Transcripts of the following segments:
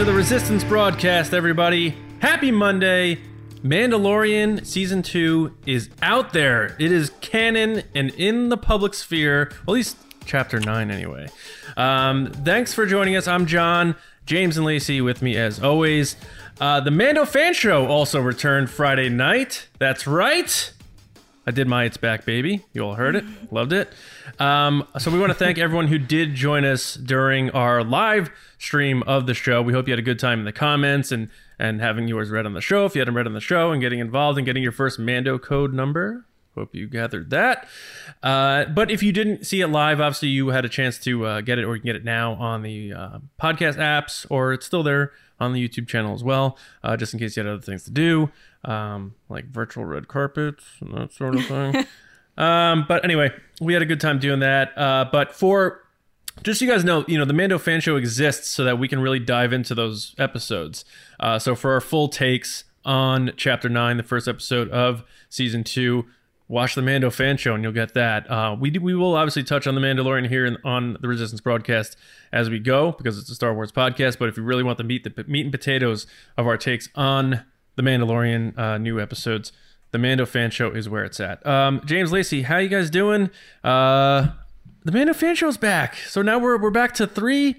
to the Resistance broadcast, everybody. Happy Monday. Mandalorian Season 2 is out there. It is canon and in the public sphere, well, at least Chapter 9 anyway. Um, thanks for joining us. I'm John, James and Lacey with me as always. Uh, the Mando Fan Show also returned Friday night. That's right. I did my It's Back Baby. You all heard it. Loved it. Um, so we want to thank everyone who did join us during our live stream of the show. We hope you had a good time in the comments and and having yours read on the show. If you hadn't read on the show and getting involved and getting your first Mando code number. Hope you gathered that. Uh, but if you didn't see it live, obviously you had a chance to uh, get it, or you can get it now on the uh, podcast apps, or it's still there on the YouTube channel as well, uh, just in case you had other things to do, um, like virtual red carpets and that sort of thing. um, but anyway, we had a good time doing that. Uh, but for just so you guys know, you know, the Mando fan show exists so that we can really dive into those episodes. Uh, so for our full takes on chapter nine, the first episode of season two, watch the Mando fan show and you'll get that. Uh, we do, we will obviously touch on the Mandalorian here in, on the Resistance broadcast as we go because it's a Star Wars podcast. But if you really want the meat, the meat and potatoes of our takes on the Mandalorian uh, new episodes, the Mando fan show is where it's at. Um, James Lacey, how you guys doing? Uh, the Mando fan show's back. So now we're we're back to three.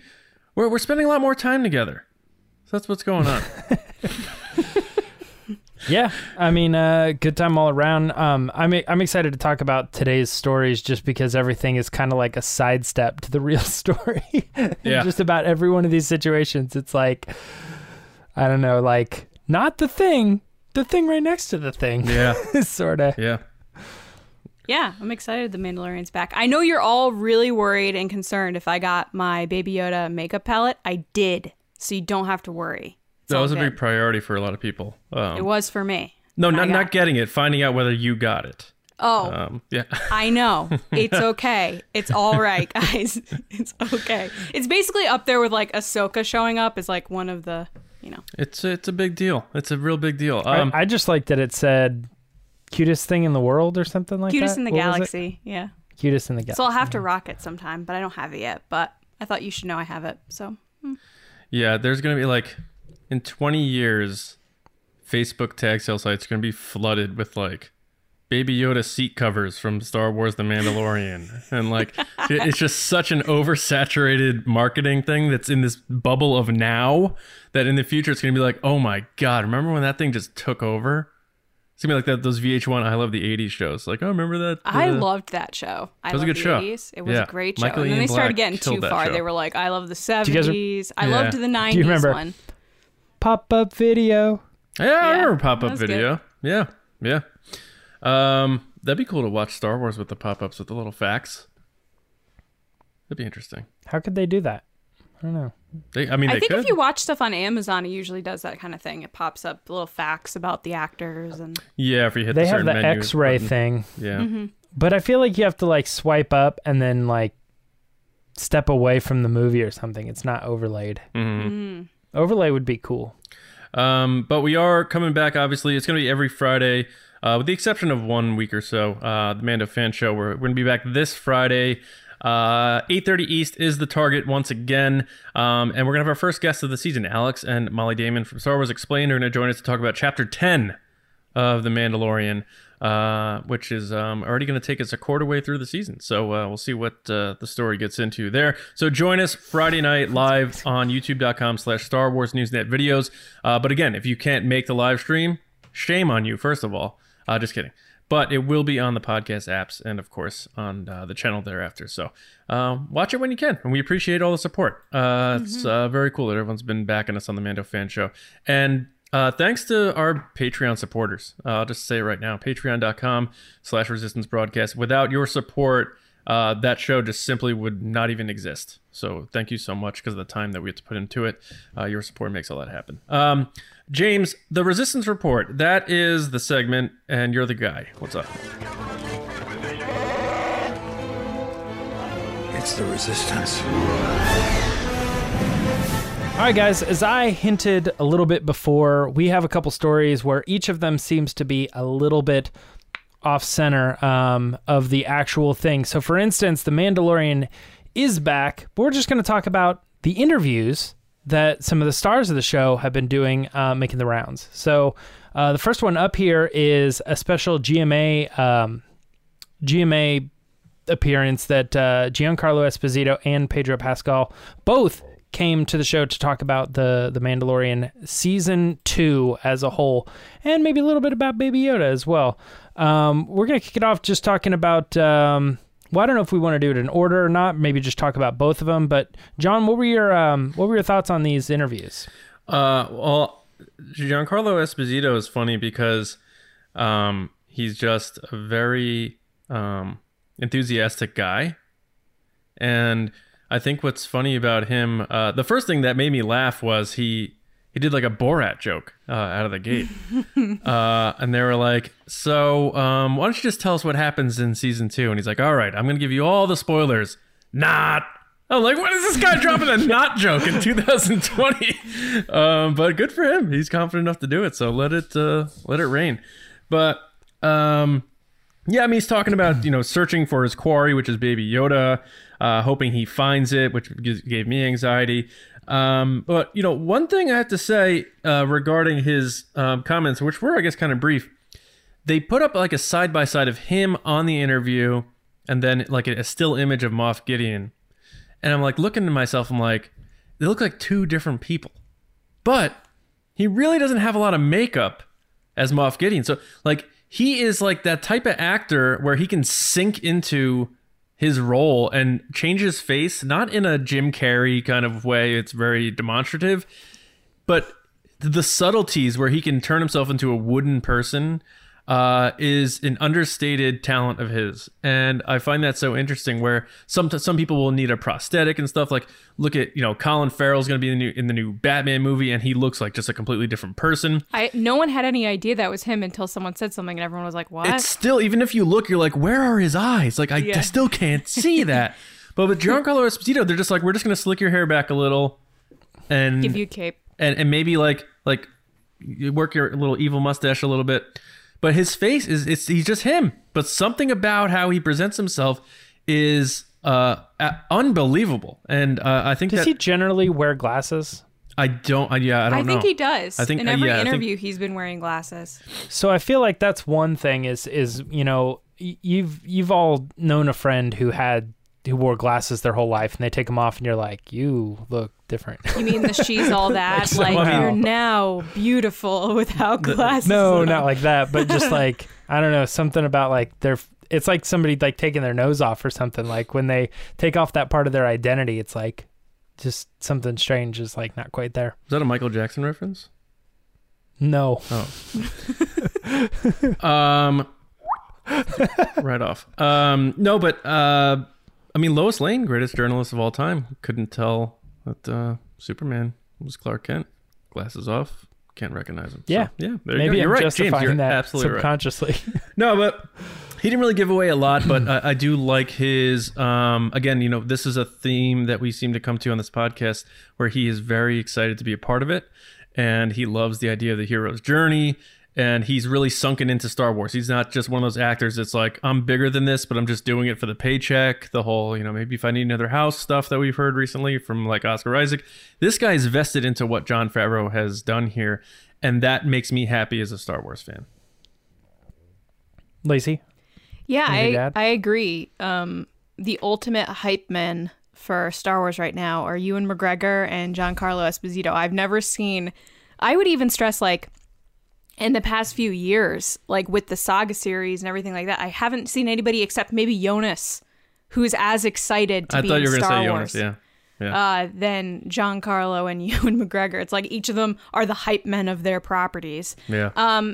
We're we're spending a lot more time together. So that's what's going on. Yeah, I mean, uh, good time all around. Um, I'm I'm excited to talk about today's stories just because everything is kind of like a sidestep to the real story. Yeah. just about every one of these situations, it's like, I don't know, like not the thing, the thing right next to the thing. yeah, sort of. yeah. Yeah, I'm excited the Mandalorian's back. I know you're all really worried and concerned if I got my Baby Yoda makeup palette. I did, so you don't have to worry. It's That all was a big priority for a lot of people. Um, It was for me. no, not not it. getting it, finding out whether you got it. Oh, Um, yeah, I know. It's okay. It's all right, guys. It's okay. It's basically up there with like Ahsoka showing up is like one of the, you know. it's it's a big deal. It's a real big deal. I- Um, I, just like that it said cutest thing in the world or something like Cutest that. Cutest in the What galaxy. Yeah. Cutest in the galaxy. So I'll have to rock it sometime, but I don't have it yet. But I thought you should know I have it. So yeah, there's gonna be like in 20 years, Facebook tag sale sites are gonna be flooded with like Baby Yoda seat covers from Star Wars: The Mandalorian, and like it's just such an oversaturated marketing thing that's in this bubble of now that in the future it's gonna be like, oh my god, remember when that thing just took over? It's gonna be like that those VH1 I love the '80s shows. Like, oh, remember that? I uh, loved that show. I That was a good the show. 80s. It was Yeah. a great show. Michael and then Ian they started getting too far. They were like, I love the you guys 70s. I Yeah. loved the 90s Do you remember- one. Pop up video. Yeah, I Yeah, remember pop that up was video. Yeah, yeah. Um, that'd be cool to watch Star Wars with the pop ups with the little facts. That'd be interesting. How could they do that? I don't know. They, I mean, I think could. if you watch stuff on Amazon, it usually does that kind of thing. It pops up little facts about the actors and yeah, if you hit They the have the X-ray thing. Yeah, Mm-hmm. But I feel like you have to like swipe up and then like step away from the movie or something. It's not overlaid. hmm Overlay would be cool. Um, but we are coming back. Obviously, it's going to be every Friday, uh, with the exception of one week or so. Uh, the Mando Fan Show. We're, we're going to be back this Friday. Uh, 8:30 East is the target once again, um, and we're gonna have our first guest of the season, Alex and Mollie Damon from Star Wars Explained. are gonna join us to talk about Chapter 10 of The Mandalorian, uh, which is um, already gonna take us a quarter way through the season. So uh, we'll see what uh, the story gets into there. So join us Friday night live on YouTube.com/slash Star Wars Newsnet videos. Uh, but again, if you can't make the live stream, shame on you. First of all, uh, just kidding. But it will be on the podcast apps and, of course, on uh, the channel thereafter. So um, watch it when you can. And we appreciate all the support. Uh, It's uh, very cool that everyone's been backing us on the Mando Fan Show. And uh, thanks to our Patreon supporters. Uh, I'll just say it right now patreon.com slash resistance broadcast. Without your support, uh, that show just simply would not even exist. So thank you so much because of the time that we have to put into it. Uh, your support makes all that happen. Um, James, the Resistance Report, that is the segment, and you're the guy. What's up? It's the resistance. All right, guys, as I hinted a little bit before, we have a couple stories where each of them seems to be a little bit off center um, of the actual thing. So, for instance, The Mandalorian is back, but we're just going to talk about the interviews that some of the stars of the show have been doing, uh, making the rounds. So uh, the first one up here is a special GMA um, GMA appearance that uh, Giancarlo Esposito and Pedro Pascal both came to the show to talk about the the Mandalorian season two as a whole, and maybe a little bit about Baby Yoda as well. Um, we're gonna kick it off just talking about. Um, well, I don't know if we want to do it in order or not. Maybe just talk about both of them. But John, what were your um, what were your thoughts on these interviews? Uh, well, Giancarlo Esposito is funny because um, he's just a very um, enthusiastic guy, and I think what's funny about him, uh, the first thing that made me laugh was he he did like a Borat joke uh, out of the gate, uh, and they were like, "So, um, why don't you just tell us what happens in season two? And he's like, "All right, I'm gonna give you all the spoilers." Not. I'm like, what is this guy dropping a not joke in 2020? Um, but good for him. He's confident enough to do it. So let it uh, let it rain. But um, yeah, I mean, he's talking about you know searching for his quarry, which is Baby Yoda, uh, hoping he finds it, which gave me anxiety. Um, but you know, one thing I have to say uh, regarding his um, comments, which were I guess kind of brief, they put up like a side by side of him on the interview, and then like a, a still image of Moff Gideon, and I'm like looking to myself, I'm like, they look like two different people, but he really doesn't have a lot of makeup as Moff Gideon. So like he is like that type of actor where he can sink into his role and change his face, not in a Jim Carrey kind of way, it's very demonstrative, but the subtleties where he can turn himself into a wooden person uh, is an understated talent of his, and I find that so interesting. Where some some people will need a prosthetic and stuff. Like look at you know Colin Farrell's going to be in the new in the new Batman movie, and he looks like just a completely different person. I no one had any idea that was him until someone said something, and everyone was like, "What?" It's still even if you look, you're like, where are his eyes? Like I, Yeah. I still can't see that. but with Giancarlo Esposito, they're just like, we're just going to slick your hair back a little, and Give you a cape. and and maybe like like you work your little evil mustache a little bit. But his face is it's he's just him. But something about how he presents himself is uh a- unbelievable. And uh, I think Does that he generally wear glasses? I don't I, yeah, I don't know. I think know. he does. I think- in uh, every yeah, I think- interview, he's been wearing glasses. So I feel like that's one thing is is you know you've you've all known a friend who had who wore glasses their whole life and they take them off and you're like you look different. You mean the she's all that? like somehow. you're now beautiful without glasses. no, on. not like that, but just like I don't know something about like their it's like somebody like taking their nose off or something like when they take off that part of their identity it's like just something strange is like not quite there. Is that a Michael Jackson reference? No. Oh. um right off. Um no, but uh I mean Lois Lane, greatest journalist of all time, couldn't tell that uh Superman was Clark Kent. Glasses off, can't recognize him. So, Yeah. yeah. There you Maybe. You're I'm right, justifying James. You're that absolutely right. subconsciously. No, but he didn't really give away a lot, but I, I do like his. Um, again, you know, this is a theme that we seem to come to on this podcast, where he is very excited to be a part of it, and he loves the idea of the hero's journey, and he's really sunken into Star Wars. He's not just one of those actors that's like, I'm bigger than this, but I'm just doing it for the paycheck. The whole, you know, maybe if I need another house stuff that we've heard recently from like Oscar Isaac. This guy's vested into what Jon Favreau has done here, and that makes me happy as a Star Wars fan. Lacey. Yeah, I. I agree. Um, the ultimate hype men for Star Wars right now are Ewan McGregor and Giancarlo Esposito. I've never seen. I would even stress like in the past few years, like with the Saga series and everything like that. I haven't seen anybody except maybe Jonas, who's as excited to I be thought in you were going to Star say Wars. Jonas, yeah. Yeah. Uh, than Giancarlo and Ewan McGregor. It's like each of them are the hype men of their properties yeah. uh,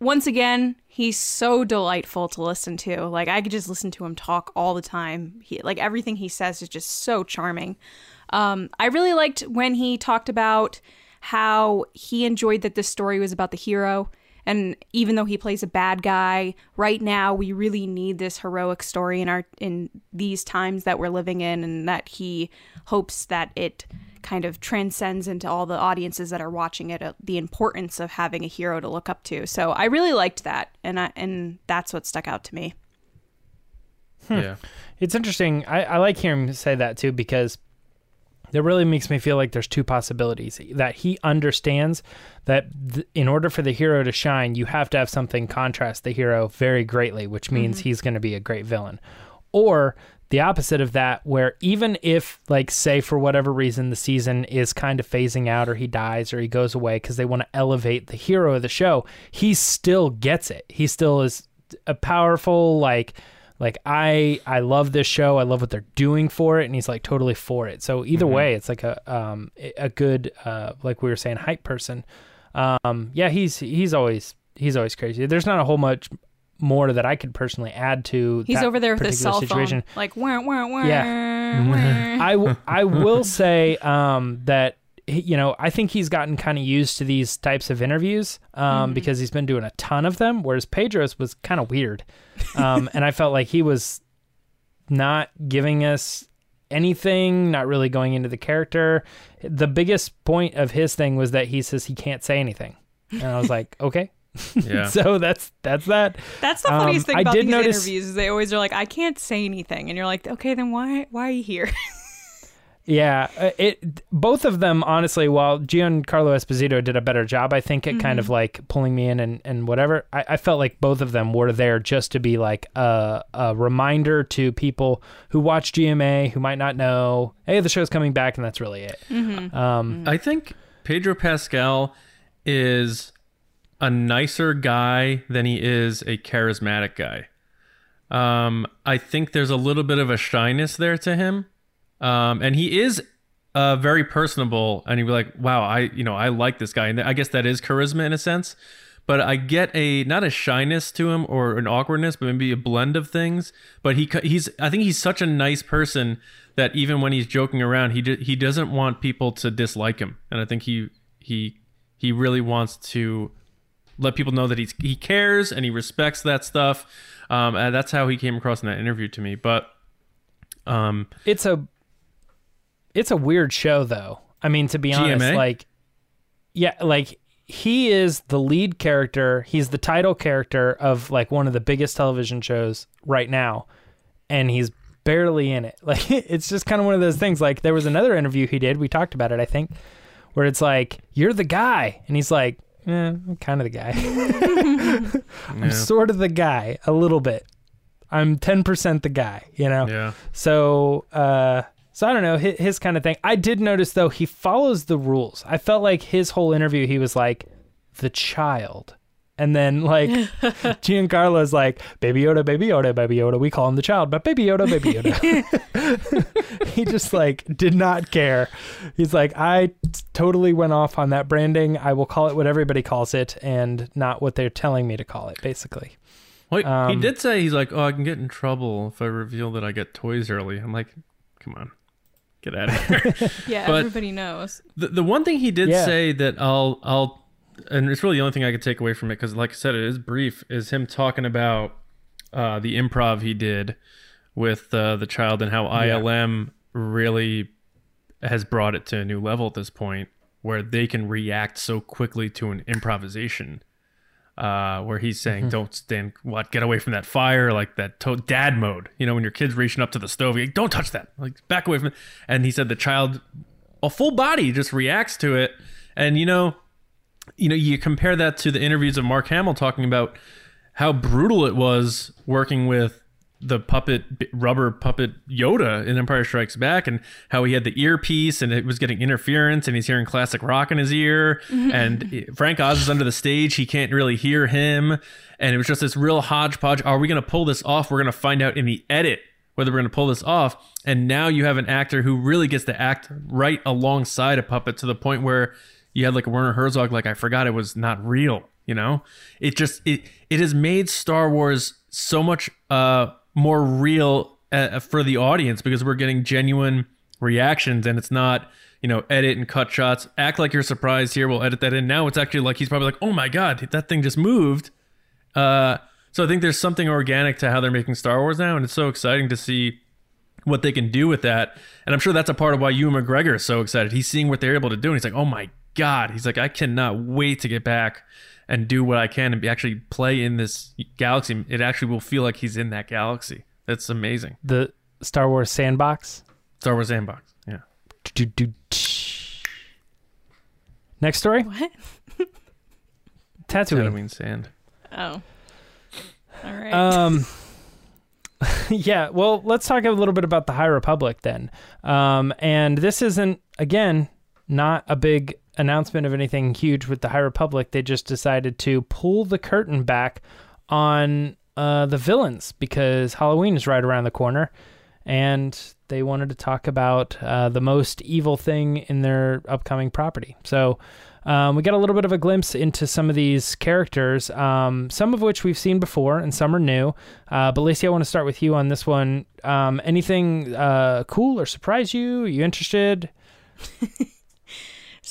once again, he's so delightful to listen to. Like I could just listen to him talk all the time. He like everything he says is just so charming. Um, I really liked when he talked about how he enjoyed that this story was about the hero. And even though he plays a bad guy, right now we really need this heroic story in our in these times that we're living in, and that he hopes that it kind of transcends into all the audiences that are watching it uh, the importance of having a hero to look up to. So I really liked that, and I and that's what stuck out to me. yeah. It's interesting. I, I like hearing him say that too because that really makes me feel like there's two possibilities. That he understands that th- in order for the hero to shine you have to have something contrast the hero very greatly which mm-hmm. means he's going to be a great villain. Or the opposite of that where even if like say for whatever reason the season is kind of phasing out or he dies or he goes away because they want to elevate the hero of the show he still gets it. He still is a powerful like like I I love this show. I love what they're doing for it, and he's like totally for it. So either way, it's like a um a good uh like we were saying hype person. Um yeah, he's he's always he's always crazy. There's not a whole much more that I could personally add to. He's that over there with his particular cell situation. phone, like wah, wah, wah, Yeah. wah. I, w- I will say um, that he- you know I think he's gotten kind of used to these types of interviews um, because he's been doing a ton of them, whereas Pedro's was kind of weird, um, and I felt like he was not giving us anything, not really going into the character. The biggest point of his thing was that he says he can't say anything, and I was like, okay. Yeah. so that's that's that. That's the Um, funniest thing I about did these notice- interviews is they always are like, I can't say anything, and you're like, okay, then why why are you here? Yeah, uh, it both of them honestly. While Giancarlo Esposito did a better job, I think at kind of like pulling me in and, and whatever. I, I felt like both of them were there just to be like a, a reminder to people who watch GMA who might not know. Hey, the show's coming back, and that's really it. Um, I think Pedro Pascal is a nicer guy than he is a charismatic guy. Um, I think there's a little bit of a shyness there to him. Um, and he is uh, very personable and he'd be like, wow, I, you know, I like this guy. And I guess that is charisma in a sense. But I get a not a shyness to him or an awkwardness, but maybe a blend of things. But he he's I think he's such a nice person that even when he's joking around, he he doesn't want people to dislike him, and I think he he he really wants to let people know that he's he cares and he respects that stuff. Um, and that's how he came across in that interview to me. But um, it's a it's a weird show though. I mean, to be honest, GMA? like yeah, like he is the lead character. He's the title character of like one of the biggest television shows right now, and he's barely in it. Like it's just kind of one of those things. Like there was another interview he did. We talked about it, I think, where it's like you're the guy, and he's like, eh, I'm kind of the guy. I'm Yeah. sort of the guy, a little bit. I'm ten percent the guy, you know. yeah, So, uh, so I don't know his, his kind of thing. I did notice though he follows the rules. I felt like his whole interview he was like the child, and then like Giancarlo's like Baby Yoda, Baby Yoda, Baby Yoda. We call him the child, but Baby Yoda, Baby Yoda. he just like did not care. He's like I t- totally went off on that branding. I will call it what everybody calls it, and not what they're telling me to call it. Basically. Wait, he Um, did say he's like, oh, I can get in trouble if I reveal that I get toys early. I'm like, come on, get out of here. yeah, But- everybody knows. The, the one thing he did Yeah. say that I'll I'll and it's really the only thing I could take away from it because like I said it is brief is him talking about uh, the improv he did with uh, the child and how ILM really has brought it to a new level at this point where they can react so quickly to an improvisation. Uh, where he's saying, "Don't stand, what? Get away from that fire!" Like that to- dad mode. You know, when your kid's reaching up to the stove, like, don't touch that. Like back away from it. And he said the child a full body just reacts to it and you know you know you compare that to the interviews of mark hamill talking about how brutal it was working with the puppet rubber puppet yoda in empire strikes back and how he had the earpiece and it was getting interference and he's hearing classic rock in his ear. And frank oz is under the stage. He can't really hear him. And it was just this real hodgepodge. Are we going to pull this off? We're going to find out in the edit whether we're going to pull this off. And now you have an actor who really gets to act right alongside a puppet to the point where you had like a Werner Herzog, like I forgot it was not real. You know, it just it it has made Star Wars so much uh more real uh, for the audience because we're getting genuine reactions and it's not you know edit and cut shots act like you're surprised here we'll edit that in now it's actually like he's probably like oh my god that thing just moved uh, so I think there's something organic to how they're making Star Wars now, and it's so exciting to see what they can do with that. And I'm sure that's a part of why Ewan McGregor is so excited. He's seeing what they're able to do, and he's like, "Oh my god!" He's like, "I cannot wait to get back and do what I can and be, actually play in this galaxy. It actually will feel like he's in that galaxy. That's amazing." The Star Wars sandbox. Star Wars sandbox, yeah. Next story. What? Tatooine. Tatooine sand. Oh. All right. Um, yeah, well, let's talk a little bit about the High Republic then. Um, and this isn't, again, not a big announcement of anything huge with the High Republic. They just decided to pull the curtain back on uh, the villains because Halloween is right around the corner. And they wanted to talk about uh, the most evil thing in their upcoming property. So um, we got a little bit of a glimpse into some of these characters, um, some of which we've seen before and some are new. Uh, but Lacey, I want to start with you on this one. Um, anything uh, cool or surprise you? Are you interested?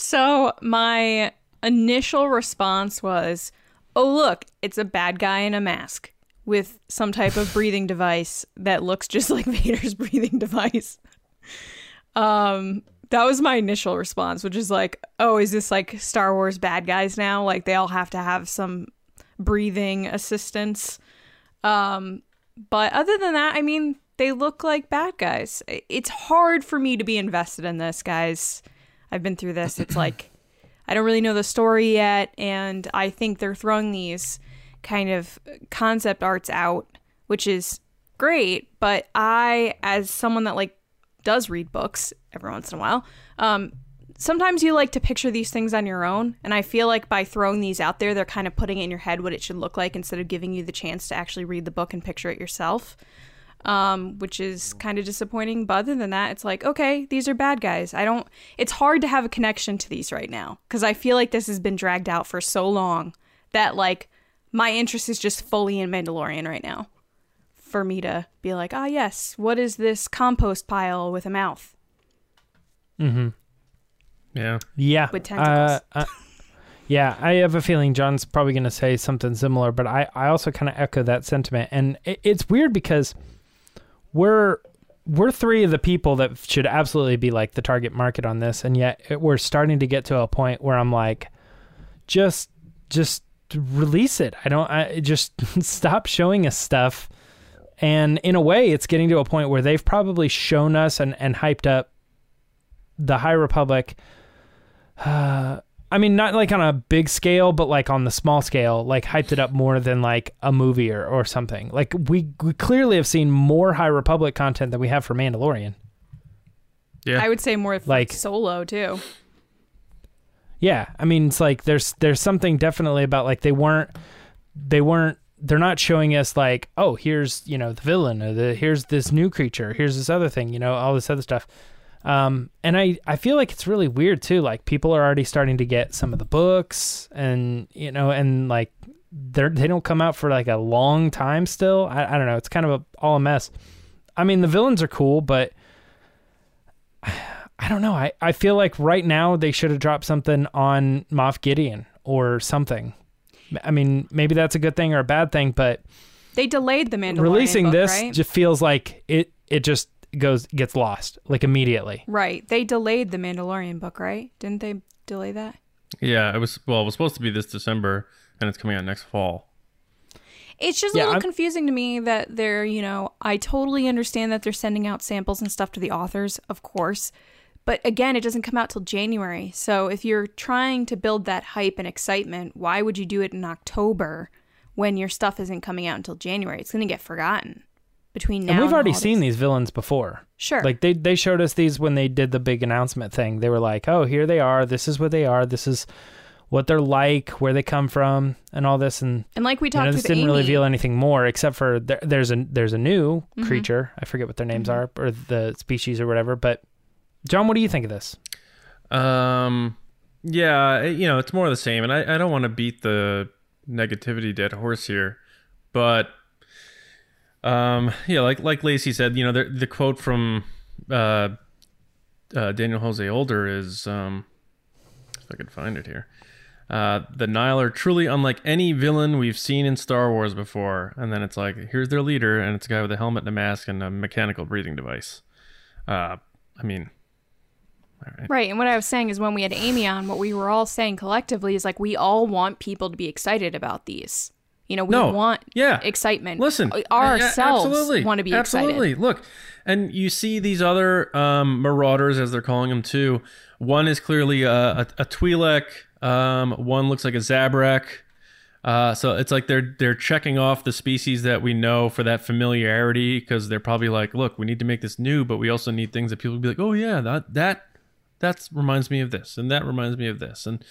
So my initial response was, "Oh look, it's a bad guy in a mask with some type of breathing device that looks just like Vader's breathing device." Um that was my initial response, which is like, "Oh, is this like Star Wars bad guys now? Like they all have to have some breathing assistance?" Um but other than that, I mean, they look like bad guys. It's hard for me to be invested in this, guys. I've been through this. It's like I don't really know the story yet, and I think they're throwing these kind of concept arts out, which is great. But I, as someone that like does read books every once in a while, um, sometimes you like to picture these things on your own, and I feel like by throwing these out there, they're kind of putting in your head what it should look like instead of giving you the chance to actually read the book and picture it yourself um, which is kind of disappointing. But other than that, it's like, okay, these are bad guys. I don't, it's hard to have a connection to these right now because I feel like this has been dragged out for so long that, like, my interest is just fully in Mandalorian right now for me to be like, ah, yes, what is this compost pile with a mouth? Mm-hmm. Yeah. Yeah. With tentacles. Uh, uh, yeah, I have a feeling John's probably going to say something similar, but I, I also kind of echo that sentiment. And it, it's weird because we're we're three of the people that should absolutely be like the target market on this, and yet it, we're starting to get to a point where I'm like, just just release it. I don't. I just stop showing us stuff. And in a way, it's getting to a point where they've probably shown us and, and hyped up the High Republic. Uh, I mean, not like on a big scale, but like on the small scale, like hyped it up more than like a movie or, or something. Like we, we clearly have seen more High Republic content than we have for Mandalorian. Yeah. I would say more Like- like solo too. Yeah, I mean, it's like there's there's something definitely about like they weren't they weren't they're not showing us like oh here's you know the villain or the here's this new creature here's this other thing you know all this other stuff. Um, and I, I feel like it's really weird too. Like people are already starting to get some of the books and, you know, and like they're, they don't come out for like a long time still. I, I don't know. It's kind of a, all a mess. I mean, the villains are cool, but I don't know. I, I feel like right now they should have dropped something on Moff Gideon or something. I mean, maybe that's a good thing or a bad thing, but They delayed the Mandalorian releasing book, this right? just feels like it, it just goes, gets lost like immediately. right. They delayed the Mandalorian book, right? Didn't they delay that? Yeah. It was well. It was supposed to be this December, and it's coming out next fall. It's just Yeah, a little I'm- confusing to me that they're, you know, I totally understand that they're sending out samples and stuff to the authors, of course. But again, it doesn't come out till January. So if you're trying to build that hype and excitement, why would you do it in October when your stuff isn't coming out until January? It's going to get forgotten between now and we've the already holidays. seen these villains before. Sure. Like they they showed us these when they did the big announcement thing. They were like, "Oh, here they are. This is what they are. This is what they're like, where they come from, and all this." And and like we you talked know, with this didn't Amy, really reveal anything more, except for there, there's a there's a new Mm-hmm. creature. I forget what their names are or the species or whatever. But John, what do you think of this? Um, yeah, you know, it's more of the same, and I, I don't want to beat the negativity dead horse here, but um, yeah, like like Lacey said, you know, the the quote from uh, uh, Daniel Jose Older is um, if I could find it here. Uh, the Nihil are truly unlike any villain we've seen in Star Wars before. And then it's like, here's their leader, and it's a guy with a helmet and a mask and a mechanical breathing device. Uh, I mean, right. Right. And what I was saying is when we had Amy on, what we were all saying collectively is like we all want people to be excited about these. You know, we No. want Yeah. excitement. Listen, ourselves yeah, absolutely. want to be absolutely. excited. Look, and you see these other um, marauders, as they're calling them too. One is clearly a, a, a Twi'lek. Um, one looks like a Zabrak. Uh, so it's like they're they're checking off the species that we know for that familiarity because they're probably like, look, we need to make this new, but we also need things that people will be like, oh yeah, that that that reminds me of this, and that reminds me of this, and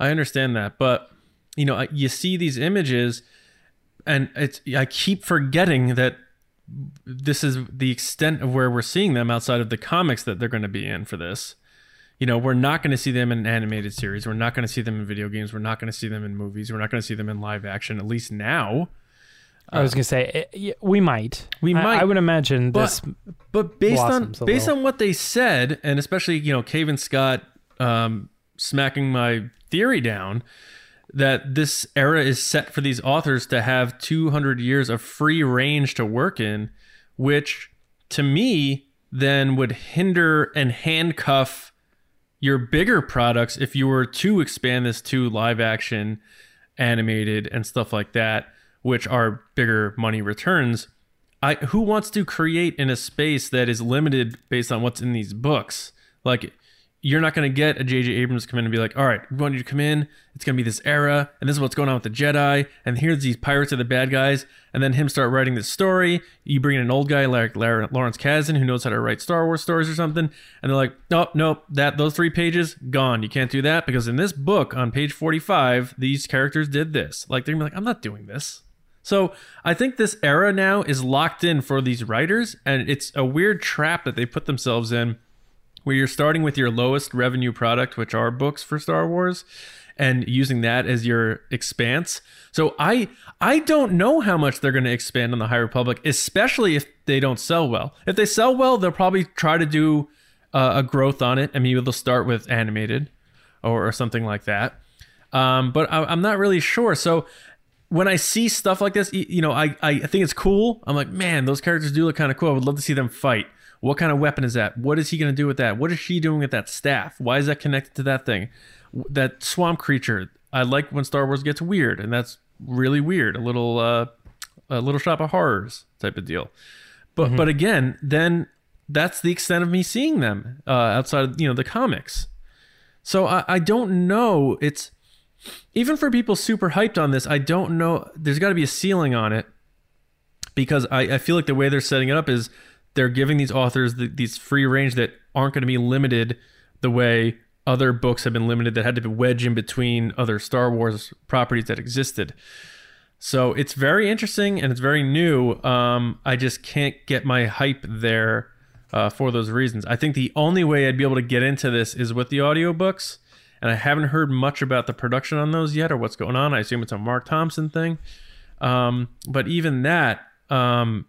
I understand that, but you know, you see these images, and it's I keep forgetting that this is the extent of where we're seeing them outside of the comics that they're going to be in for this. You know, we're not going to see them in an animated series. We're not going to see them in video games. We're not going to see them in movies. We're not going to see them in live action, at least now. I was gonna say eh, we might. We I- might. I, would imagine this. But, but based on based on what they said, and especially you know Cavan Scott um, smacking my theory down, that this era is set for these authors to have 200 years of free range to work in, which to me then would hinder and handcuff your bigger products if you were to expand this to live action, animated, and stuff like that, which are bigger money returns. I who wants to create in a space that is limited based on what's in these books? Like you're not going to get a J.J. Abrams come in and be like, all right, we want you to come in. It's going to be this era, and this is what's going on with the Jedi, and here's these pirates are the bad guys, and then him start writing this story. You bring in an old guy like Lawrence Kasdan who knows how to write Star Wars stories or something, and they're like, nope, nope, that those three pages gone. You can't do that because in this book on page 45, these characters did this. Like they're gonna be like, I'm not doing this. So I think this era now is locked in for these writers, and it's a weird trap that they put themselves in, where you're starting with your lowest revenue product, which are books for Star Wars, and using that as your expanse. So I I don't know how much they're going to expand on the High Republic, especially if they don't sell well. If they sell well, they'll probably try to do uh, a growth on it, I mean, they'll start with animated or, or something like that. Um, but I, I'm not really sure. So when I see stuff like this, you know, I, I think it's cool. I'm like, man, those characters do look kind of cool. I would love to see them fight. What kind of weapon is that? What is he going to do with that? What is she doing with that staff? Why is that connected to that thing? That swamp creature. I like when Star Wars gets weird, and that's really weird. A little, uh, a little shop of horrors type of deal. But but again, then that's the extent of me seeing them uh, outside of you know the comics. So I, I don't know. It's even for people super hyped on this, I don't know. There's got to be a ceiling on it because I, I feel like the way they're setting it up is they're giving these authors the, these free range that aren't going to be limited the way other books have been limited that had to be wedged in between other Star Wars properties that existed. So it's very interesting and it's very new. Um, I just can't get my hype there uh, for those reasons. I think the only way I'd be able to get into this is with the audiobooks. And I haven't heard much about the production on those yet or what's going on. I assume it's a Marc Thompson thing. Um, but even that, um,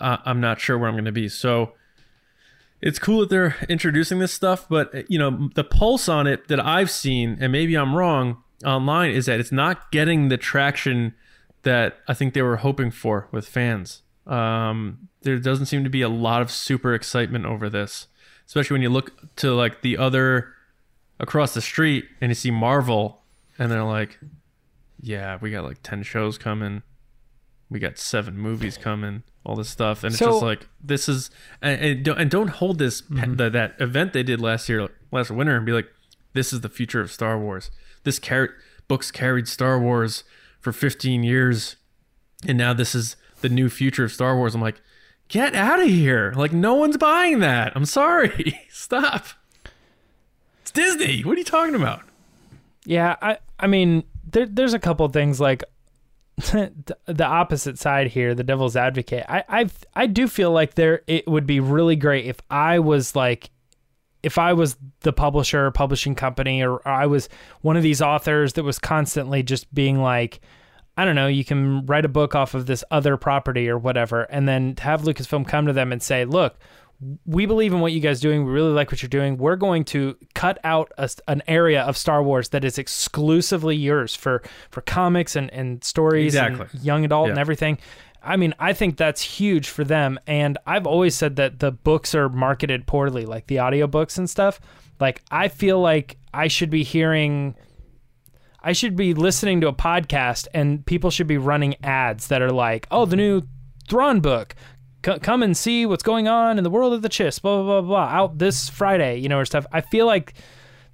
I, I'm not sure where I'm going to be. So it's cool that they're introducing this stuff, but you know the pulse on it that I've seen, and maybe I'm wrong online, is that it's not getting the traction that I think they were hoping for with fans. Um, there doesn't seem to be a lot of super excitement over this, especially when you look to like the other across the street and you see Marvel, and they're like, "Yeah, we got like ten shows coming." We got seven movies coming, all this stuff, and it's So- just like this is, and, and don't and don't hold this mm-hmm. the, that event they did last year, last winter, and be like, this is the future of Star Wars. This car- books carried Star Wars for 15 years, and now this is the new future of Star Wars. I'm like, get out of here! Like no one's buying that. I'm sorry, stop. It's Disney. What are you talking about? Yeah, I I mean, there, there's a couple things like the opposite side here, the devil's advocate. I I I do feel like there it would be really great if I was like if I was the publisher or publishing company or, or I was one of these authors that was constantly just being like I don't know, you can write a book off of this other property or whatever and then have Lucasfilm come to them and say, "Look, we believe in what you guys doing. We really like what you're doing. We're going to cut out a, an area of Star Wars that is exclusively yours for for comics and and stories Exactly. and young adult and everything. I mean, I think that's huge for them. And I've always said that the books are marketed poorly, like the audiobooks and stuff. Like I feel like I should be hearing I should be listening to a podcast and people should be running ads that are like, "Oh, the new Thrawn book. Come and see what's going on in the world of the Chiss, blah blah blah blah, out this Friday, you know, or stuff." I feel like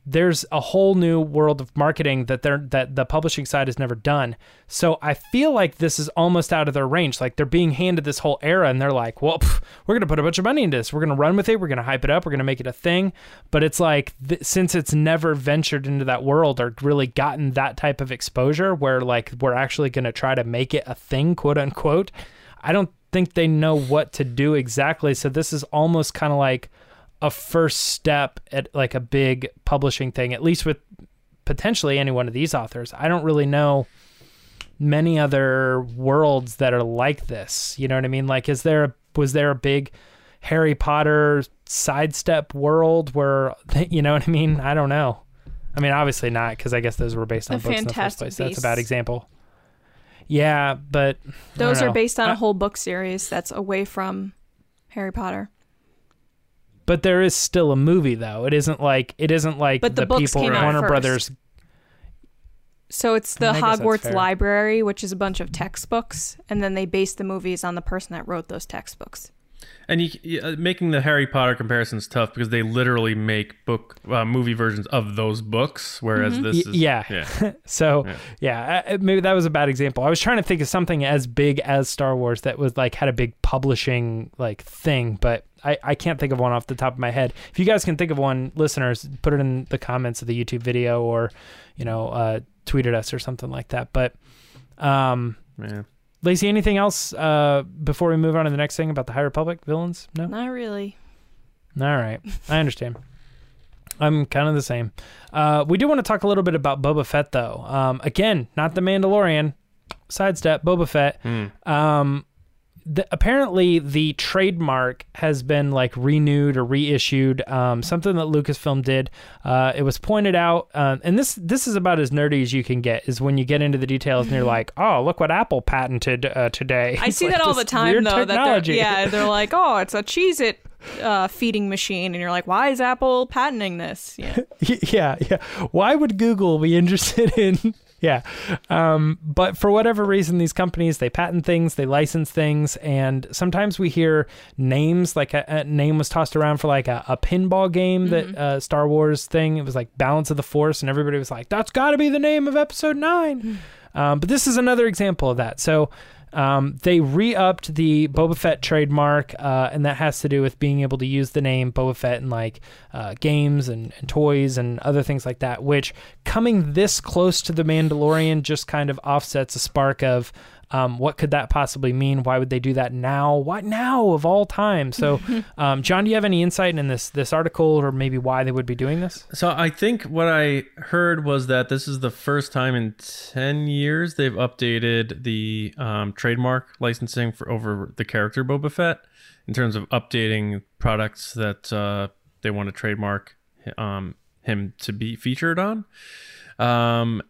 there's a whole new world of marketing that they're that the publishing side has never done. So I feel like this is almost out of their range. Like they're being handed this whole era, and they're like, "Well, pff, we're gonna put a bunch of money into this. We're gonna run with it. We're gonna hype it up. We're gonna make it a thing." But it's like th- since it's never ventured into that world or really gotten that type of exposure, where like we're actually gonna try to make it a thing, quote unquote. I don't think they know what to do exactly. So this is almost kind of like a first step at like a big publishing thing, at least with potentially any one of these authors. I don't really know many other worlds that are like this. You know what I mean? Like, is there was there a big Harry Potter sidestep world where you know what I mean? I don't know. I mean, obviously not because I guess those were based on The books in the first place. That's a bad example. Yeah, but Those are based on Uh, a whole book series that's away from Harry Potter. But there is still a movie though. It isn't like it isn't like But the books people Warner first. Brothers. So it's the I Hogwarts. Library, which is a bunch of textbooks, and then they base the movies on the person that wrote those textbooks. And you, uh, making the Harry Potter comparisons tough because they literally make book uh, movie versions of those books, whereas this Y- is yeah. yeah. So Yeah. yeah, uh, maybe that was a bad example. I was trying to think of something as big as Star Wars that was like had a big publishing like thing, but I, I can't think of one off the top of my head. If you guys can think of one, listeners, put it in the comments of the YouTube video or you know uh, tweet at us or something like that. But um, yeah. Lacey, anything else uh, before we move on to the next thing about the High Republic villains? No. Not really. All right, I understand. I'm kind of the same. Uh, we do want to talk a little bit about Boba Fett, though. Um, again, not the Mandalorian. Sidestep, Boba Fett. Um, the, apparently, the trademark has been like renewed or reissued. Um, something that Lucasfilm did. Uh, it was pointed out, um, and this this is about as nerdy as you can get. Is when you get into the details and you're like, oh, look what Apple patented uh, today. I see like that all the time, though. That technology. they're, yeah, they're like, oh, it's a cheese It uh, feeding machine. And you're like, why is Apple patenting this? Yeah. yeah, yeah. Why would Google be interested in? Yeah, um, but for whatever reason, these companies they patent things, they license things, and sometimes we hear names. Like a, a name was tossed around for like a, a pinball game that uh, Star Wars thing. It was like Balance of the Force, and everybody was like, "That's got to be the name of Episode 9. Um, but this is another example of that. So um, they re-upped the Boba Fett trademark, uh, and that has to do with being able to use the name Boba Fett in like uh, games and, and toys and other things like that. Which coming this close to the Mandalorian just kind of offsets a spark of um, what could that possibly mean? Why would they do that now? Why now of all time? So, um, John, do you have any insight in this this article, or maybe why they would be doing this? So I think what I heard was that this is the first time in ten years they've updated the um, trademark licensing for over the character Boba Fett in terms of updating products that uh, they want to trademark um, him to be featured on. Um,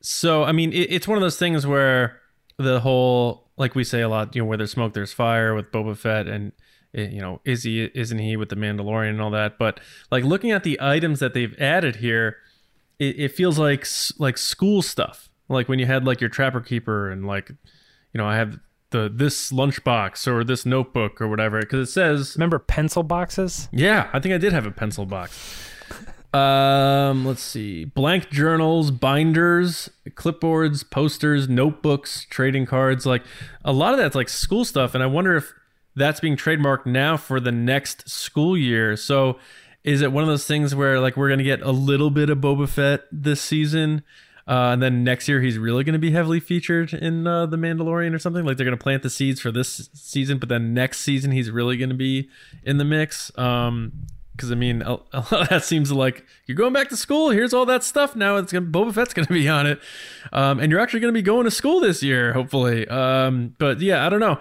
so I mean, it, it's one of those things where the whole, like we say a lot, you know, where there's smoke, there's fire with Boba Fett, and eh, you know, is he, isn't he with the Mandalorian and all that? But like looking at the items that they've added here, it, it feels like like school stuff. Like when you had like your Trapper Keeper and like, you know, I have the this lunchbox or this notebook or whatever because it says Remember pencil boxes? yeah, I think I did have a pencil box. Um, let's see. Blank journals, binders, clipboards, posters, notebooks, trading cards, like a lot of that's like school stuff and I wonder if that's being trademarked now for the next school year. So is it one of those things where like we're to get a little bit of Boba Fett this season? Uh, and then next year he's really to be heavily featured in uh, the Mandalorian or something. Like they're to plant the seeds for this season, but then next season he's really to be in the mix. Um, because I mean, a, a lot of that seems like you're going back to school. Here's all that stuff now. It's gonna Boba Fett's going to be on it, um, and you're actually going to be going to school this year, hopefully. Um, but yeah, I don't know.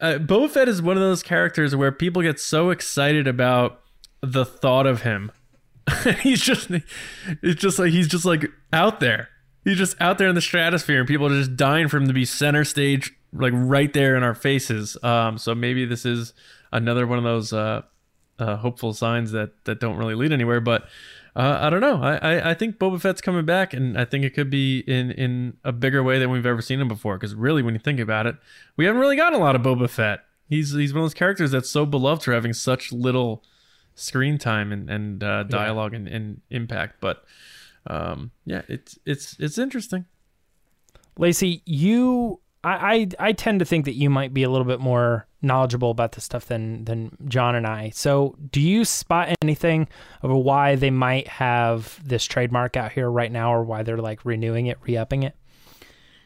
Uh, Boba Fett is one of those characters where people get so excited about the thought of him. he's just, it's just like he's just like out there. He's just out there in the stratosphere, and people are just dying for him to be center stage, like right there in our faces. Um, so maybe this is another one of those uh, uh, hopeful signs that that don't really lead anywhere. But uh, I don't know. I, I I think Boba Fett's coming back, and I think it could be in in a bigger way than we've ever seen him before. Because really, when you think about it, we haven't really gotten a lot of Boba Fett. He's he's one of those characters that's so beloved for having such little screen time and and uh, dialogue and, and impact. But um, yeah, it's it's it's interesting. Lacey, you, I, I, I tend to think that you might be a little bit more knowledgeable about this stuff than than John and I. So, do you spot anything of why they might have this trademark out here right now, or why they're like renewing it, re-upping it?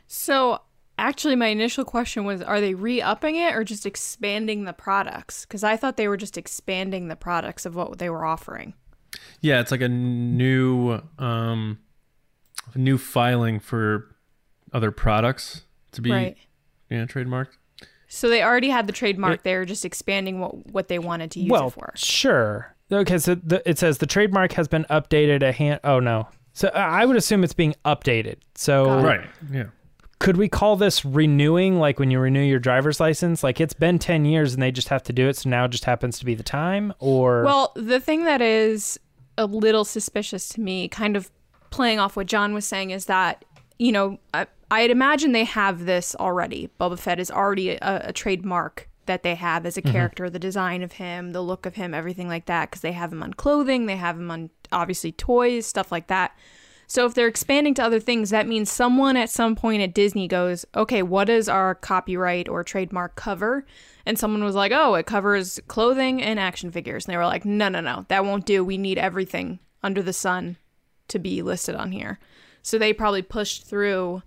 So, actually, my initial question was are they re upping it or just expanding the products? Because I thought they were just expanding the products of what they were offering. Yeah, it's like a new um, new filing for other products to be Right. yeah trademarked. So, they already had the trademark. They were just expanding what, what they wanted to use well, it for. sure. Okay, so the, it says the trademark has been updated a hand. Oh no. So I I would assume it's being updated. So Right. Yeah. could we call this renewing like when you renew your driver's license like it's been 10 years and they just have to do it so now it just happens to be the time or Well, the thing that is a little suspicious to me, kind of playing off what John was saying, is that, you know, I, I'd imagine they have this already. Boba Fett is already a, a trademark that they have as a mm-hmm. character, the design of him, the look of him, everything like that, because they have him on clothing, they have him on obviously toys, stuff like that. So if they're expanding to other things, that means someone at some point at Disney goes, okay, what does our copyright or trademark cover? And someone was like, oh, it covers clothing and action figures. And they were like, no, no, no, that won't do. We need everything under the sun to be listed on here. So they probably pushed through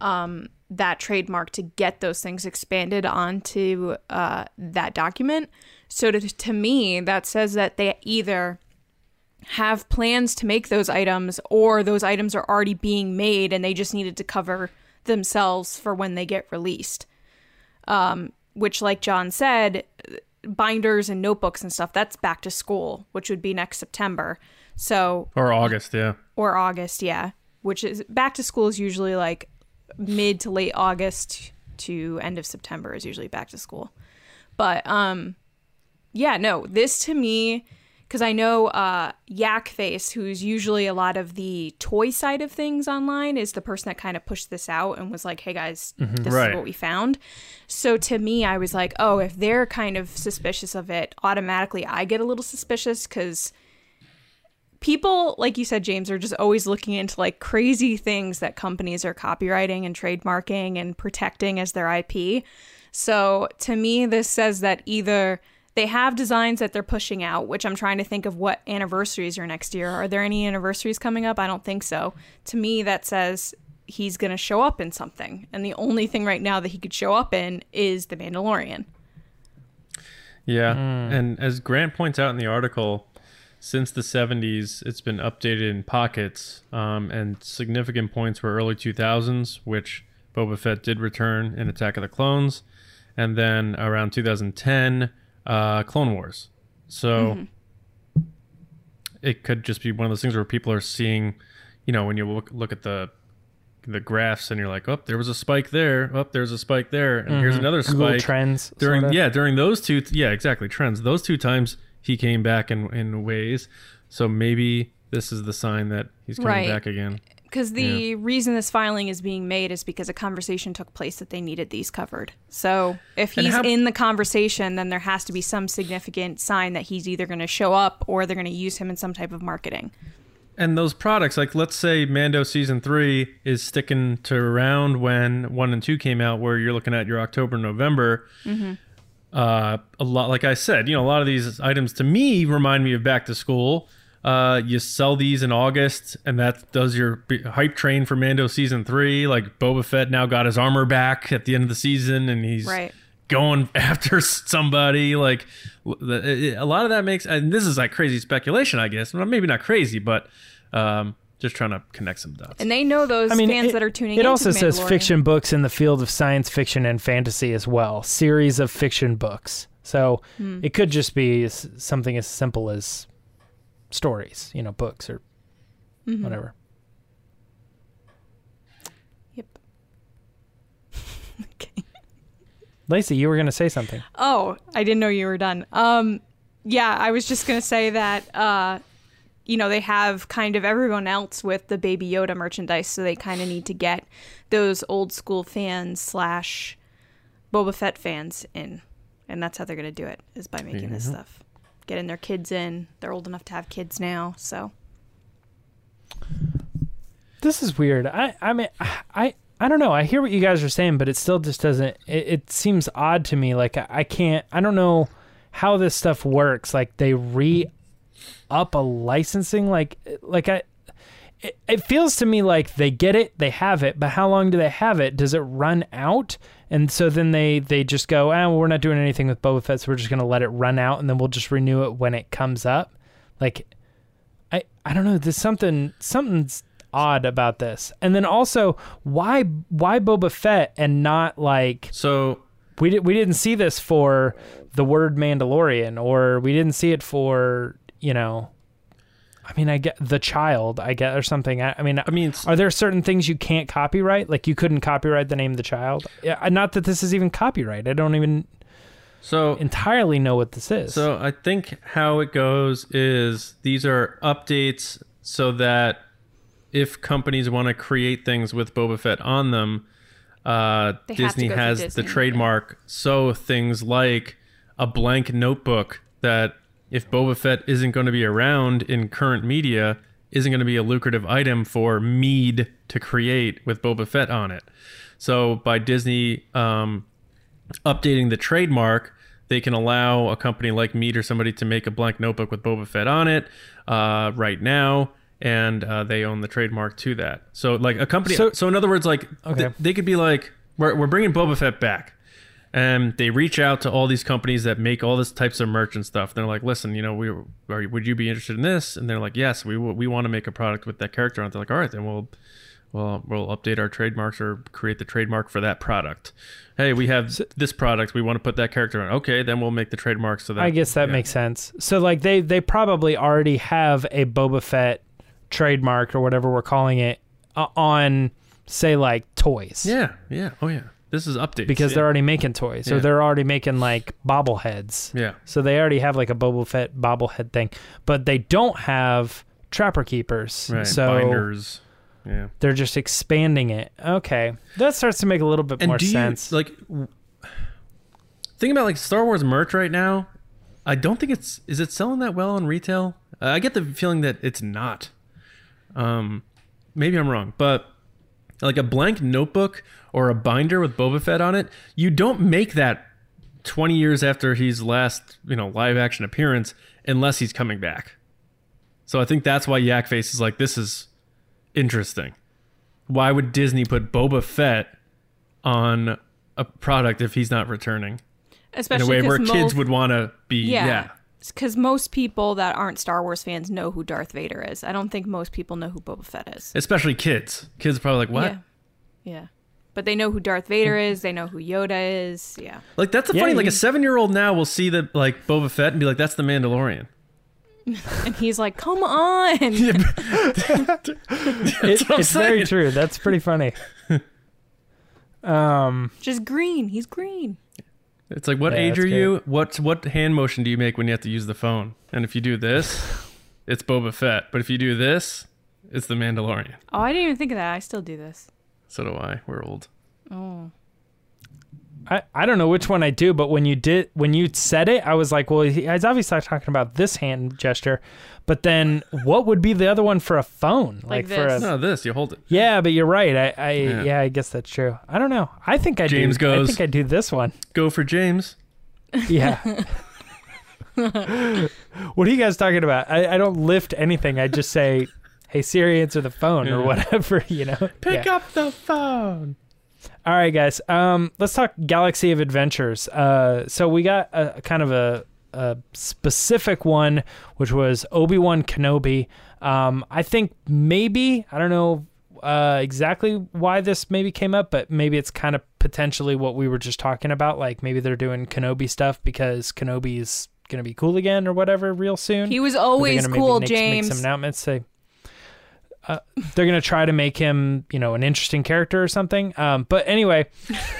um, that trademark to get those things expanded onto uh, that document. So to, to me, that says that they either have plans to make those items or those items are already being made and they just needed to cover themselves for when they get released. Um, which, like John said, binders and notebooks and stuff, that's back to school, which would be next September. So, Or August. Yeah. or August, yeah. Which is back to school is usually like mid to late August to end of September is usually back to school. But um yeah, no, this to me because I know uh Yak Face, who's usually a lot of the toy side of things online, is the person that kind of pushed this out and was like, Hey guys, this Right. is what we found. So to me, I was like, Oh, if they're kind of suspicious of it, automatically I get a little suspicious because people like you said james are just always looking into like crazy things that companies are copyrighting and trademarking and protecting as their ip so to me this says that either they have designs that they're pushing out which i'm trying to think of what anniversaries are next year. Are there any anniversaries coming up? I don't think so. To me that says he's going to show up in something and the only thing right now that he could show up in is the mandalorian. Yeah. Hmm. And as Grant points out in the article, since the 70s, it's been updated in pockets, um, and significant points were early 2000s, which Boba Fett did return in Attack of the Clones, and then around 2010, uh, Clone Wars. So it could just be one of those things where people are seeing, you know, when you look look at the the graphs and you're like, oh, there was a spike there, oh, there's a spike there, and here's another spike. Google trends during sorta. yeah during those two yeah exactly trends those two times he came back in in ways so maybe this is the sign that he's coming Right. back again Because the reason this filing is being made is because a conversation took place that they needed these covered. So if he's how- in the conversation, then there has to be some significant sign that he's either going to show up or they're going to use him in some type of marketing. and those products like let's say mando season three is sticking to around when one and two came out where you're looking at your october november mm-hmm. Uh, a lot like i said you know a lot of these items to me remind me of back to school uh, you sell these in August, and that does your hype train for Mando season three. Like Boba Fett now got his armor back at the end of the season, and he's Right. going after somebody. Like a lot of that makes, and this is like crazy speculation, I guess. Well, maybe not crazy, but um, just trying to connect some dots. And they know those I mean, fans it, that are tuning in. It also The says fiction books in the field of science fiction and fantasy as well. Series of fiction books. So Hmm. it could just be something as simple as stories, you know, books or Mm-hmm. whatever. Yep. okay. Lacey, you were going to say something. Oh, I didn't know you were done. Um, yeah, I was just gonna say that. Uh, you know, they have kind of everyone else with the Baby Yoda merchandise, so they kind of need to get those old school fans slash Boba Fett fans in, and that's how they're gonna do it is by making this stuff, getting their kids in. They're old enough to have kids now, so This is weird. I I mean I I don't know. I hear what you guys are saying, but it still just doesn't. It, it seems odd to me. Like I, I can't. I don't know how this stuff works. Like they re up a licensing. Like like I. It, it feels to me like they get it, they have it, but how long do they have it? Does it run out? And so then they they just go, ah, well, we're not doing anything with Boba Fett, so we're just gonna let it run out, and then we'll just renew it when it comes up. Like I I don't know. There's something something's odd about this. And then also, why why Boba Fett and not like So we did we didn't see this for the word Mandalorian or we didn't see it for you know. I mean, I get the child, I get or something. I, I mean, I mean, are there certain things you can't copyright? Like you couldn't copyright the name of the child. Yeah, not that this is even copyright. I don't even so entirely know what this is. So I think how it goes is these are updates so that if companies want to create things with Boba Fett on them, uh, They have to Disney has Disney, the trademark. So things like a blank notebook that if Boba Fett isn't going to be around in current media, isn't going to be a lucrative item for Mead to create with Boba Fett on it. So by Disney um, updating the trademark, they can allow a company like Mead or somebody to make a blank notebook with Boba Fett on it uh, right now, and uh, they own the trademark to that. So, like a company. So, So- in other words, like th- they could be like, "We're we're bringing Boba Fett back." And they reach out to all these companies that make all this types of merch and stuff. They're like, "Listen, you know, we are, would you be interested in this?" And they're like, "Yes, we we want to make a product with that character." And they're like, "All right, then we'll well, we'll update our trademarks or create the trademark for that product. Hey, we have this product. We want to put that character on. Okay, then we'll make the trademark so that I guess that yeah. makes sense. So like they they probably already have a Boba Fett trademark or whatever we're calling it uh, on say like toys. Yeah, yeah, oh yeah. This is updates Because yeah. they're already making toys. So Yeah. they're already making like bobbleheads. yeah. So they already have like a Boba Fett bobblehead thing, but they don't have Trapper Keepers. Right. So binders. Yeah. they're just expanding it. Okay. That starts to make a little bit And more do you sense. like think about like Star Wars merch right now? I don't think it's is it selling that well in retail? Uh, I get the feeling that it's not. Um, maybe I'm wrong, but like a blank notebook or a binder with Boba Fett on it, you don't make that 20 years after his last, you know, live action appearance unless he's coming back. So I think that's why Yak Face is like this is interesting. Why would Disney put Boba Fett on a product if he's not returning? Especially in a way where kids would want to be yeah. yeah. Because most people that aren't Star Wars fans know who Darth Vader is. I don't think most people know who Boba Fett is. Especially kids. Kids are probably like, "What?" Yeah. Yeah. But they know who Darth Vader is. They know who Yoda is. Yeah. Like that's the Yeah, funny. Like a seven-year-old now will see the like Boba Fett and be like, "That's the Mandalorian." And he's like, come on. It- what I'm it's very true. That's pretty funny. um, Just green. He's green. It's like, what Yeah, age that's are you? What what hand motion do you make when you have to use the phone? And if you do this, it's Boba Fett. But if you do this, it's the Mandalorian. Oh, I didn't even think of that. I still do this. So do I. We're old. Oh. I, I don't know which one I do, but when you did when you said it, I was like, well, he- he's obviously talking about this hand gesture, but then what would be the other one for a phone? Like for a this. No, this you hold it. yeah, but you're right. I, I Yeah. yeah. I guess that's true. I don't know. I think I James do. goes. I think I do this one. Go for James. Yeah. what are you guys talking about? I, I don't lift anything. I just say, "Hey Siri, answer the phone" or whatever. You know. Pick Yeah. up the phone. All right, guys. Um, let's talk Galaxy of Adventures. Uh, so we got a, kind of a, a specific one, which was Obi Wan Kenobi. Um, I think maybe I don't know uh, exactly why this maybe came up, but maybe it's kind of potentially what we were just talking about. Like maybe they're doing Kenobi stuff because Kenobi's gonna be cool again or whatever real soon. He was always cool, make- make James. some announcements. Say, uh, they're gonna try to make him, you know, an interesting character or something. Um, but anyway,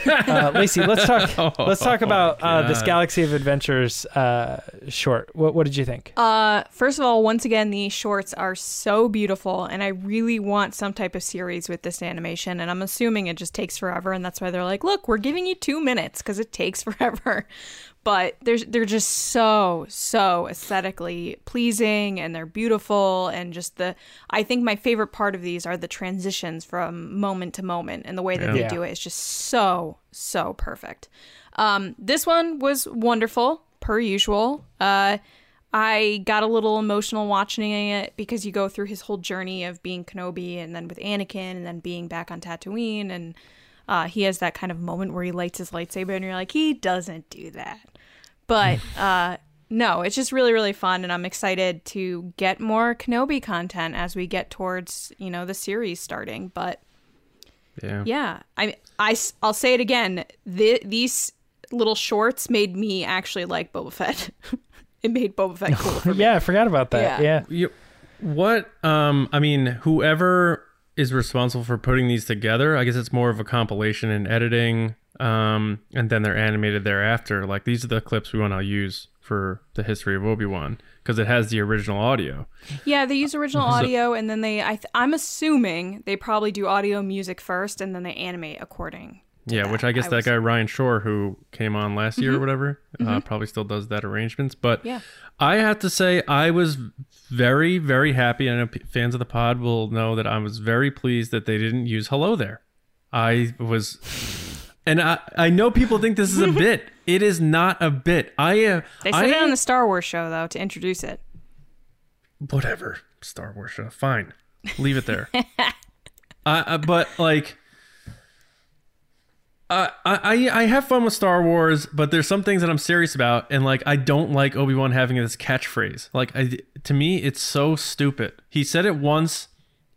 uh, Lacey, let's talk. let's talk about uh, this Galaxy of Adventures uh, short. What, what did you think? Uh, first of all, once again, these shorts are so beautiful, and I really want some type of series with this animation. And I'm assuming it just takes forever, and that's why they're like, "Look, we're giving you two minutes because it takes forever." But they're they're just so so aesthetically pleasing, and they're beautiful, and just the. I think my favorite part of these are the transitions from moment to moment, and the way that Yeah. they do it is just so so perfect. Um, this one was wonderful, per usual. Uh, I got a little emotional watching it because you go through his whole journey of being Kenobi and then with Anakin and then being back on Tatooine. And uh, he has that kind of moment where he lights his lightsaber and you're like, he doesn't do that. But uh, no, it's just really, really fun. And I'm excited to get more Kenobi content as we get towards, you know, the series starting. But Yeah. yeah, I, I, I'll say it again. The, these little shorts made me actually like Boba Fett. it made Boba Fett cool. For me. yeah, I forgot about that. Yeah. Yeah. You, what? Um. I mean, whoever is responsible for putting these together, I guess it's more of a compilation and editing. Um. And then they're animated thereafter. Like these are the clips we want to use for the history of Obi Wan because it has the original audio. Yeah, they use original audio, and then they. I th- I'm assuming they probably do audio music first, and then they animate according. Yeah, that. which I guess that was- Mm-hmm. guy Ryan Shore, who came on last year or whatever, uh, probably still does that arrangements. But Yeah. I have to say, I was very, very happy. I know fans of the pod will know that I was very pleased that they didn't use "Hello There." I was, and I I know people think this is a bit. It is not a bit. I uh, They I said it on the Star Wars show though to introduce it. whatever Star Wars show. Fine, leave it there. uh, uh, but like, uh, Uh, I I I have fun with Star Wars, but there's some things that I'm serious about, and like I don't like Obi Wan having this catchphrase. Like, I to me, it's so stupid. He said it once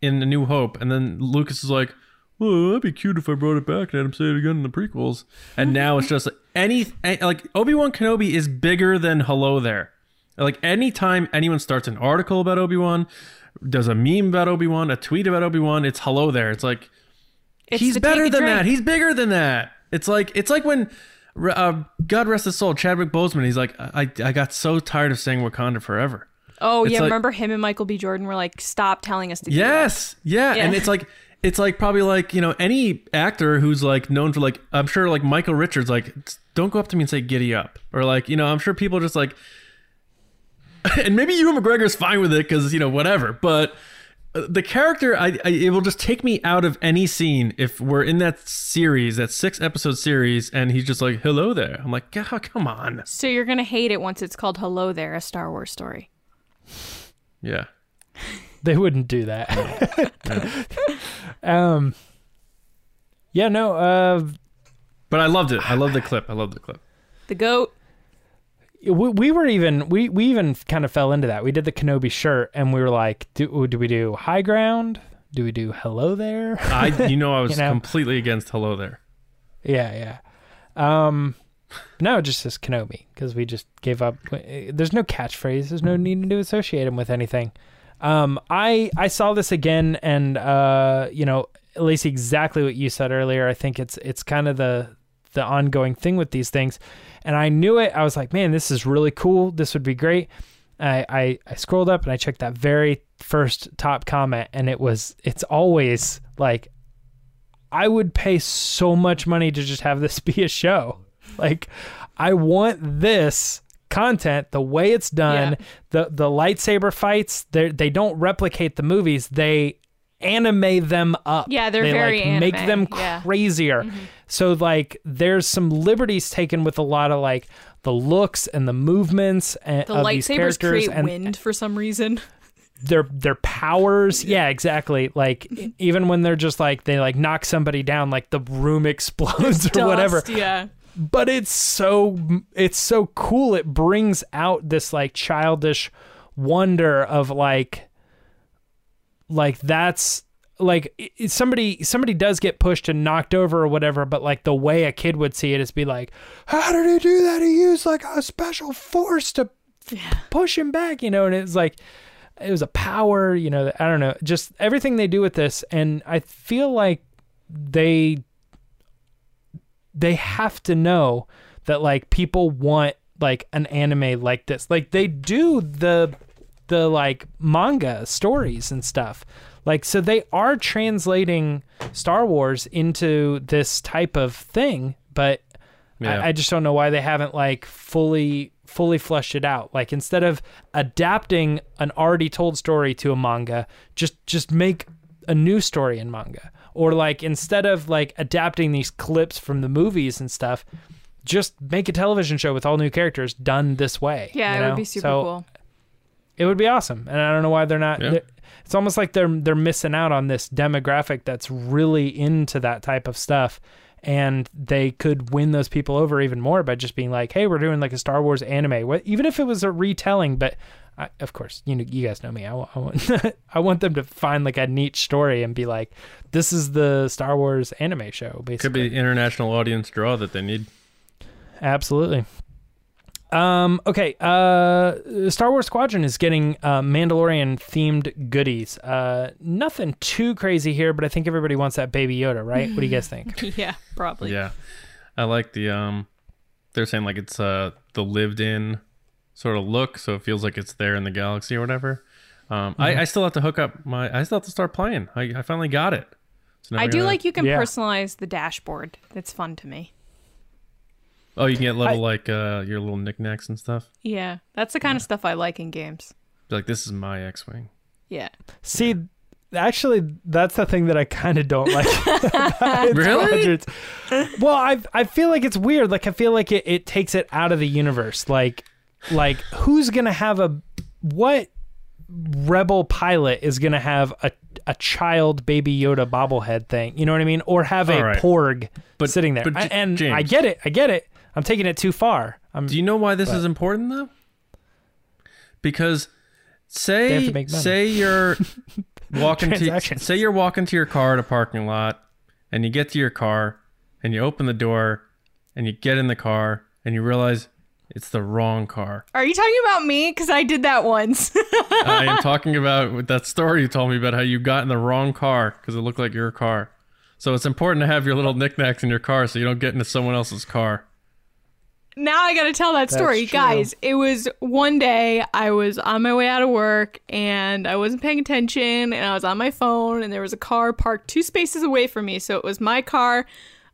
in A New Hope, and then Lucas is like. Well, that'd be cute if I brought it back and had him say it again in the prequels. And now it's just like any like Obi Wan Kenobi is bigger than Hello There. Like anytime anyone starts an article about Obi Wan, does a meme about Obi Wan, a tweet about Obi Wan, it's hello there. It's like It's he's better than drink. that. He's bigger than that. It's like it's like when uh, God rest his soul, Chadwick Boseman. He's like, I I got so tired of saying Wakanda forever. Oh It's yeah, like- remember him and Michael B. Jordan were like, "Stop telling us to." do that." Yes, yeah. Yeah. and it's like it's like probably like you know any actor who's like known for like I'm sure like Michael Richards like don't go up to me and say giddy up or like you know I'm sure people just like and maybe Ewan McGregor's fine with it because you know whatever but the character I, I it will just take me out of any scene if we're in that series that six episode series and he's just like hello there I'm like "God, come on So you're gonna hate it once it's called "Hello There," a Star Wars story. yeah They wouldn't do that. um. Yeah. No. Uh. but I loved it I love the clip I love the clip The goat. We, we were even we we even kind of fell into that. We did the Kenobi shirt, and we were like, do do we do high ground? Do we do hello there? I you know I was You know? completely against hello there yeah, yeah. Um, no, it just says Kenobi because we just gave up. There's no catchphrase. There's no need to associate him with anything. Um, I I saw this again, and uh, you know, Lacey, exactly what you said earlier. I think it's it's kind of the the ongoing thing with these things, and I knew it. I was like, man, this is really cool. This would be great. I, I I scrolled up and I checked that very first top comment, and it was it's always like I would pay so much money to just have this be a show. Like, I want this content the way it's done. Yeah. The the lightsaber fights, they they don't replicate the movies. They anime them up. Yeah, they're they very like make anime, them yeah. Mm-hmm. crazier. So like there's some liberties taken with a lot of like the looks and the movements and The of these lightsabers characters create and wind for some reason. their their powers yeah exactly like even when they're just like they like knock somebody down like the room explodes or whatever Yeah. but it's so it's so cool it brings out this like childish wonder of like like that's like somebody somebody does get pushed and knocked over or whatever but like the way a kid would see it is be like how did he do that he used like a special force to f- push him back you know and it's like it was a power, you know, I don't know, just everything they do with this and I feel like they they have to know that like people want like an anime like this. Like they do the the like manga stories and stuff. Like so they are translating Star Wars into this type of thing, but Yeah. I, I just don't know why they haven't like fully fully fleshed it out. Like instead of adapting an already told story to a manga, just just make a new story in manga. Or like instead of like adapting these clips from the movies and stuff, just make a television show with all new characters done this way. Yeah, you it would be super So cool. It would be awesome, and I don't know why they're not. Yeah. they're- It's almost like they're they're missing out on this demographic that's really into that type of stuff, and they could win those people over even more by just being like, "Hey, we're doing like a Star Wars anime, what, even if it was a retelling." But I, of course, you know, you guys know me. I, I want I want them to find like a neat story and be like, "This is the Star Wars anime show." Basically, Could be international audience draw that they need. Absolutely. Um, okay, uh, Star Wars Squadron is getting uh, Mandalorian themed goodies. Uh, nothing too crazy here, but I think everybody wants that Baby Yoda, right? What do you guys think? yeah, probably. Yeah, I like the um. They're saying like it's uh the lived in sort of look, so it feels like it's there in the galaxy or whatever. Um, Mm-hmm. I, I still have to hook up my. I still have to start playing. I, I finally got it. So I I do gotta- like you can Yeah. personalize the dashboard. That's fun to me. Oh, you can get little I- like uh your little knickknacks and stuff. Yeah, that's the kind of stuff I like in games. Be like this is my X-wing. Yeah. See, actually, that's the thing that I kind of don't like. Really? Squadrons. Well, I I feel like it's weird. Like I feel like it, it takes it out of the universe. Like like who's gonna have a what rebel pilot is gonna have a a child baby Yoda bobblehead thing? You know what I mean? Or have a All right. porg But- sitting there? but I- J- and James. I get it. I get it. I'm taking it too far. I'm Do you know why this is important though? Because say to make money. say you're walking to say you're walking to your car at a parking lot and you get to your car and you open the door and you get in the car and you realize it's the wrong car. Are you talking about me? Because I did that once. I am talking about that story you told me about how you got in the wrong car because it looked like your car. So it's important to have your little knickknacks in your car so you don't get into someone else's car. Now I got to tell that story. Guys, it was one day I was on my way out of work and I wasn't paying attention and I was on my phone and there was a car parked two spaces away from me. So it was my car,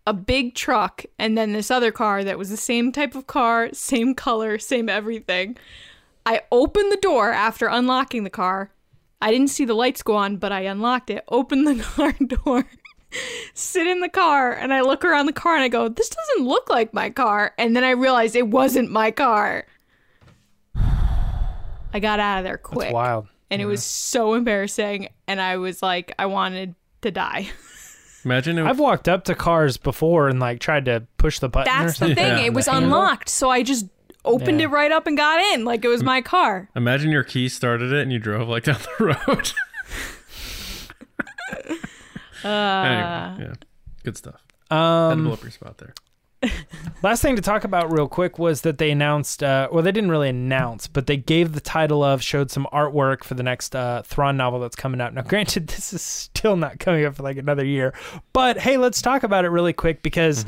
a big truck, and then this other car that was the same type of car, same color, same everything. I opened the door after unlocking the car. I didn't see the lights go on, but I unlocked it, opened the car door, sit in the car, and I look around the car and I go, This doesn't look like my car. And then I realized it wasn't my car. I got out of there quick. It's wild. And it was so embarrassing. And I was like, I wanted to die. Imagine if I've walked up to cars before and like tried to push the button or That's the thing. Yeah. It was The handle? unlocked. So I just opened Yeah. it right up and got in like it was my car. imagine your key started it and you drove like down the road. Uh, anyway, yeah, good stuff. Had to Um, blow up your spot there. Last thing to talk about real quick was that they announced, uh, well, they didn't really announce, but they gave the title of, showed some artwork for the next uh, Thrawn novel that's coming out. Now, granted, this is still not coming up for like another year, but hey, let's talk about it really quick because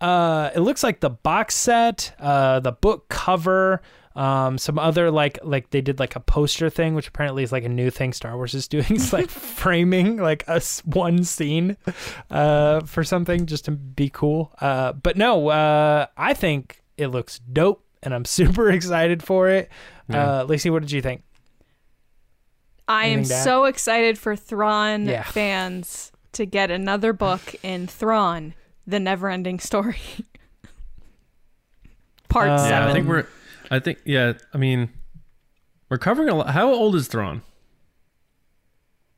uh, it looks like the box set, uh, the book cover, um, some other like like they did like a poster thing, which apparently is like a new thing Star Wars is doing. It's like framing like a s- one scene uh, for something just to be cool. Uh, but no, uh, I think it looks dope, and I'm super excited for it. Uh, Lacey, what did you think? I am Anything to add? so excited for Thrawn Yeah. fans to get another book in Thrawn, the never-ending story. Part Uh, Yeah, seven. I think we're. I think yeah. I mean, we're covering a lot. How old is Thrawn?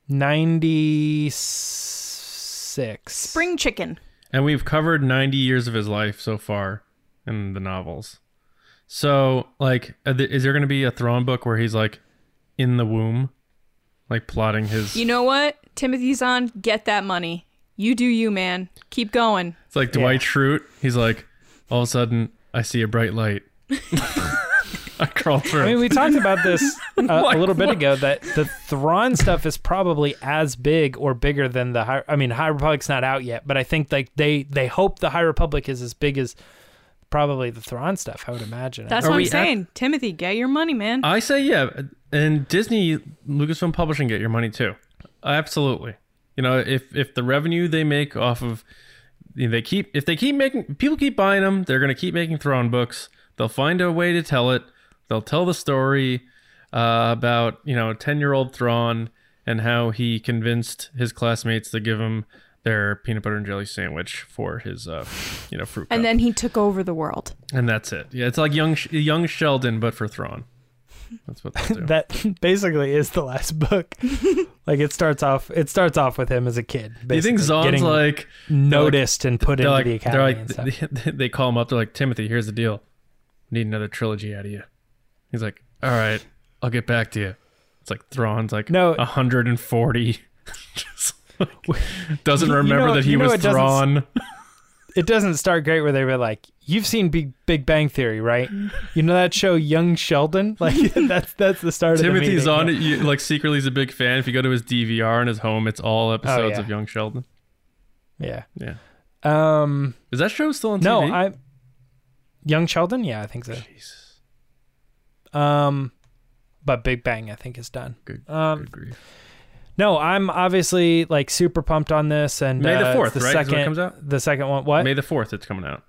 Ninety six. Spring chicken. And we've covered 90 years of his life so far in the novels. So, like, is there going to be a Thrawn book where he's like in the womb, like plotting his? You know what? Timothy Zahn, get that money. You do you, man. Keep going. it's like Dwight Schrute. He's like, all of a sudden, I see a bright light. I crawled through. I mean, we talked about this uh, a little bit what? ago that the Thrawn stuff is probably as big or bigger than the High. I mean, High Republic's not out yet, but I think like they they hope the High Republic is as big as probably the Thrawn stuff. I would imagine. That's Are what we I'm at- saying. Timothy, get your money, man. I say yeah, and Disney, Lucasfilm Publishing, get your money too. Absolutely. You know, if if the revenue they make off of, you know, they keep if they keep making people keep buying them, they're gonna keep making Thrawn books. They'll find a way to tell it. They'll tell the story uh, about you know ten year old Thrawn and how he convinced his classmates to give him their peanut butter and jelly sandwich for his uh, you know fruit. and cup. then he took over the world. and that's it. Yeah, it's like young young Sheldon, but for Thrawn. That's what do. that basically is the last book. like it starts off. It starts off with him as a kid. Do you think basically Zahn's getting like noticed and put they're into like the they're academy like and stuff? they, they call him up. They're like Timothy, here's the deal. Need another trilogy out of you. He's like, all right, I'll get back to you. It's like Thrawn's like No. 140. Just like, doesn't You- you remember know- that he you know was it doesn't Thrawn. it doesn't start great where they were like, "You've seen Big Big Bang Theory, right? You know that show, Young Sheldon. Like that's that's the start of the Timothy meeting. Zahn, you, like secretly he's a big fan. If you go to his DVR in his home, it's all episodes Oh, yeah. of Young Sheldon. Yeah. Yeah, Um. is that show still on No, TV? I. Young Sheldon. Yeah, I think so. Jesus, Um, but Big Bang, I think, is done. good, Um, good grief. No, I'm obviously like super pumped on this, and May the uh, 4th, the right, Second, comes out? The second one. What? May the fourth, it's coming out.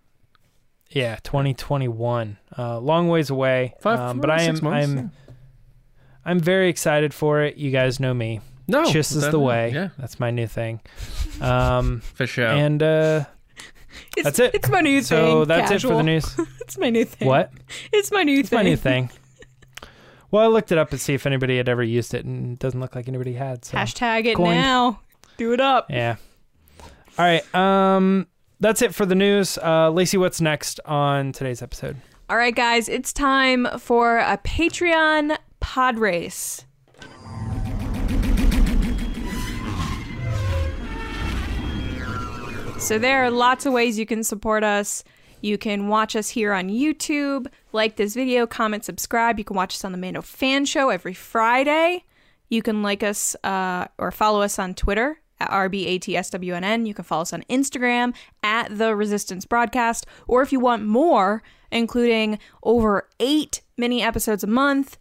yeah, 2021. Uh, long ways away. Five, um, but I am months, I'm yeah. I'm very excited for it. You guys know me. no, Chiss is the way. Yeah, That's my new thing. Um, fish out. and uh, It's, That's it. It's my new thing. so that's it for the news. It's my new thing. What? It's my new It's thing. It's my new thing. Well, I looked it up to see if anybody had ever used it, and it doesn't look like anybody had. So Hashtag it Coined. now. Do it up. yeah. All right. Um, that's it for the news. Uh, Lacey, what's next on today's episode? All right, guys, it's time for a Patreon pod race. So there are lots of ways you can support us. You can watch us here on YouTube, like this video, comment, subscribe. You can watch us on the Mando Fan Show every Friday. You can like us uh, or follow us on Twitter at RBATSWNN. You can follow us on Instagram at The Resistance Broadcast. Or if you want more, including over eight mini episodes a month,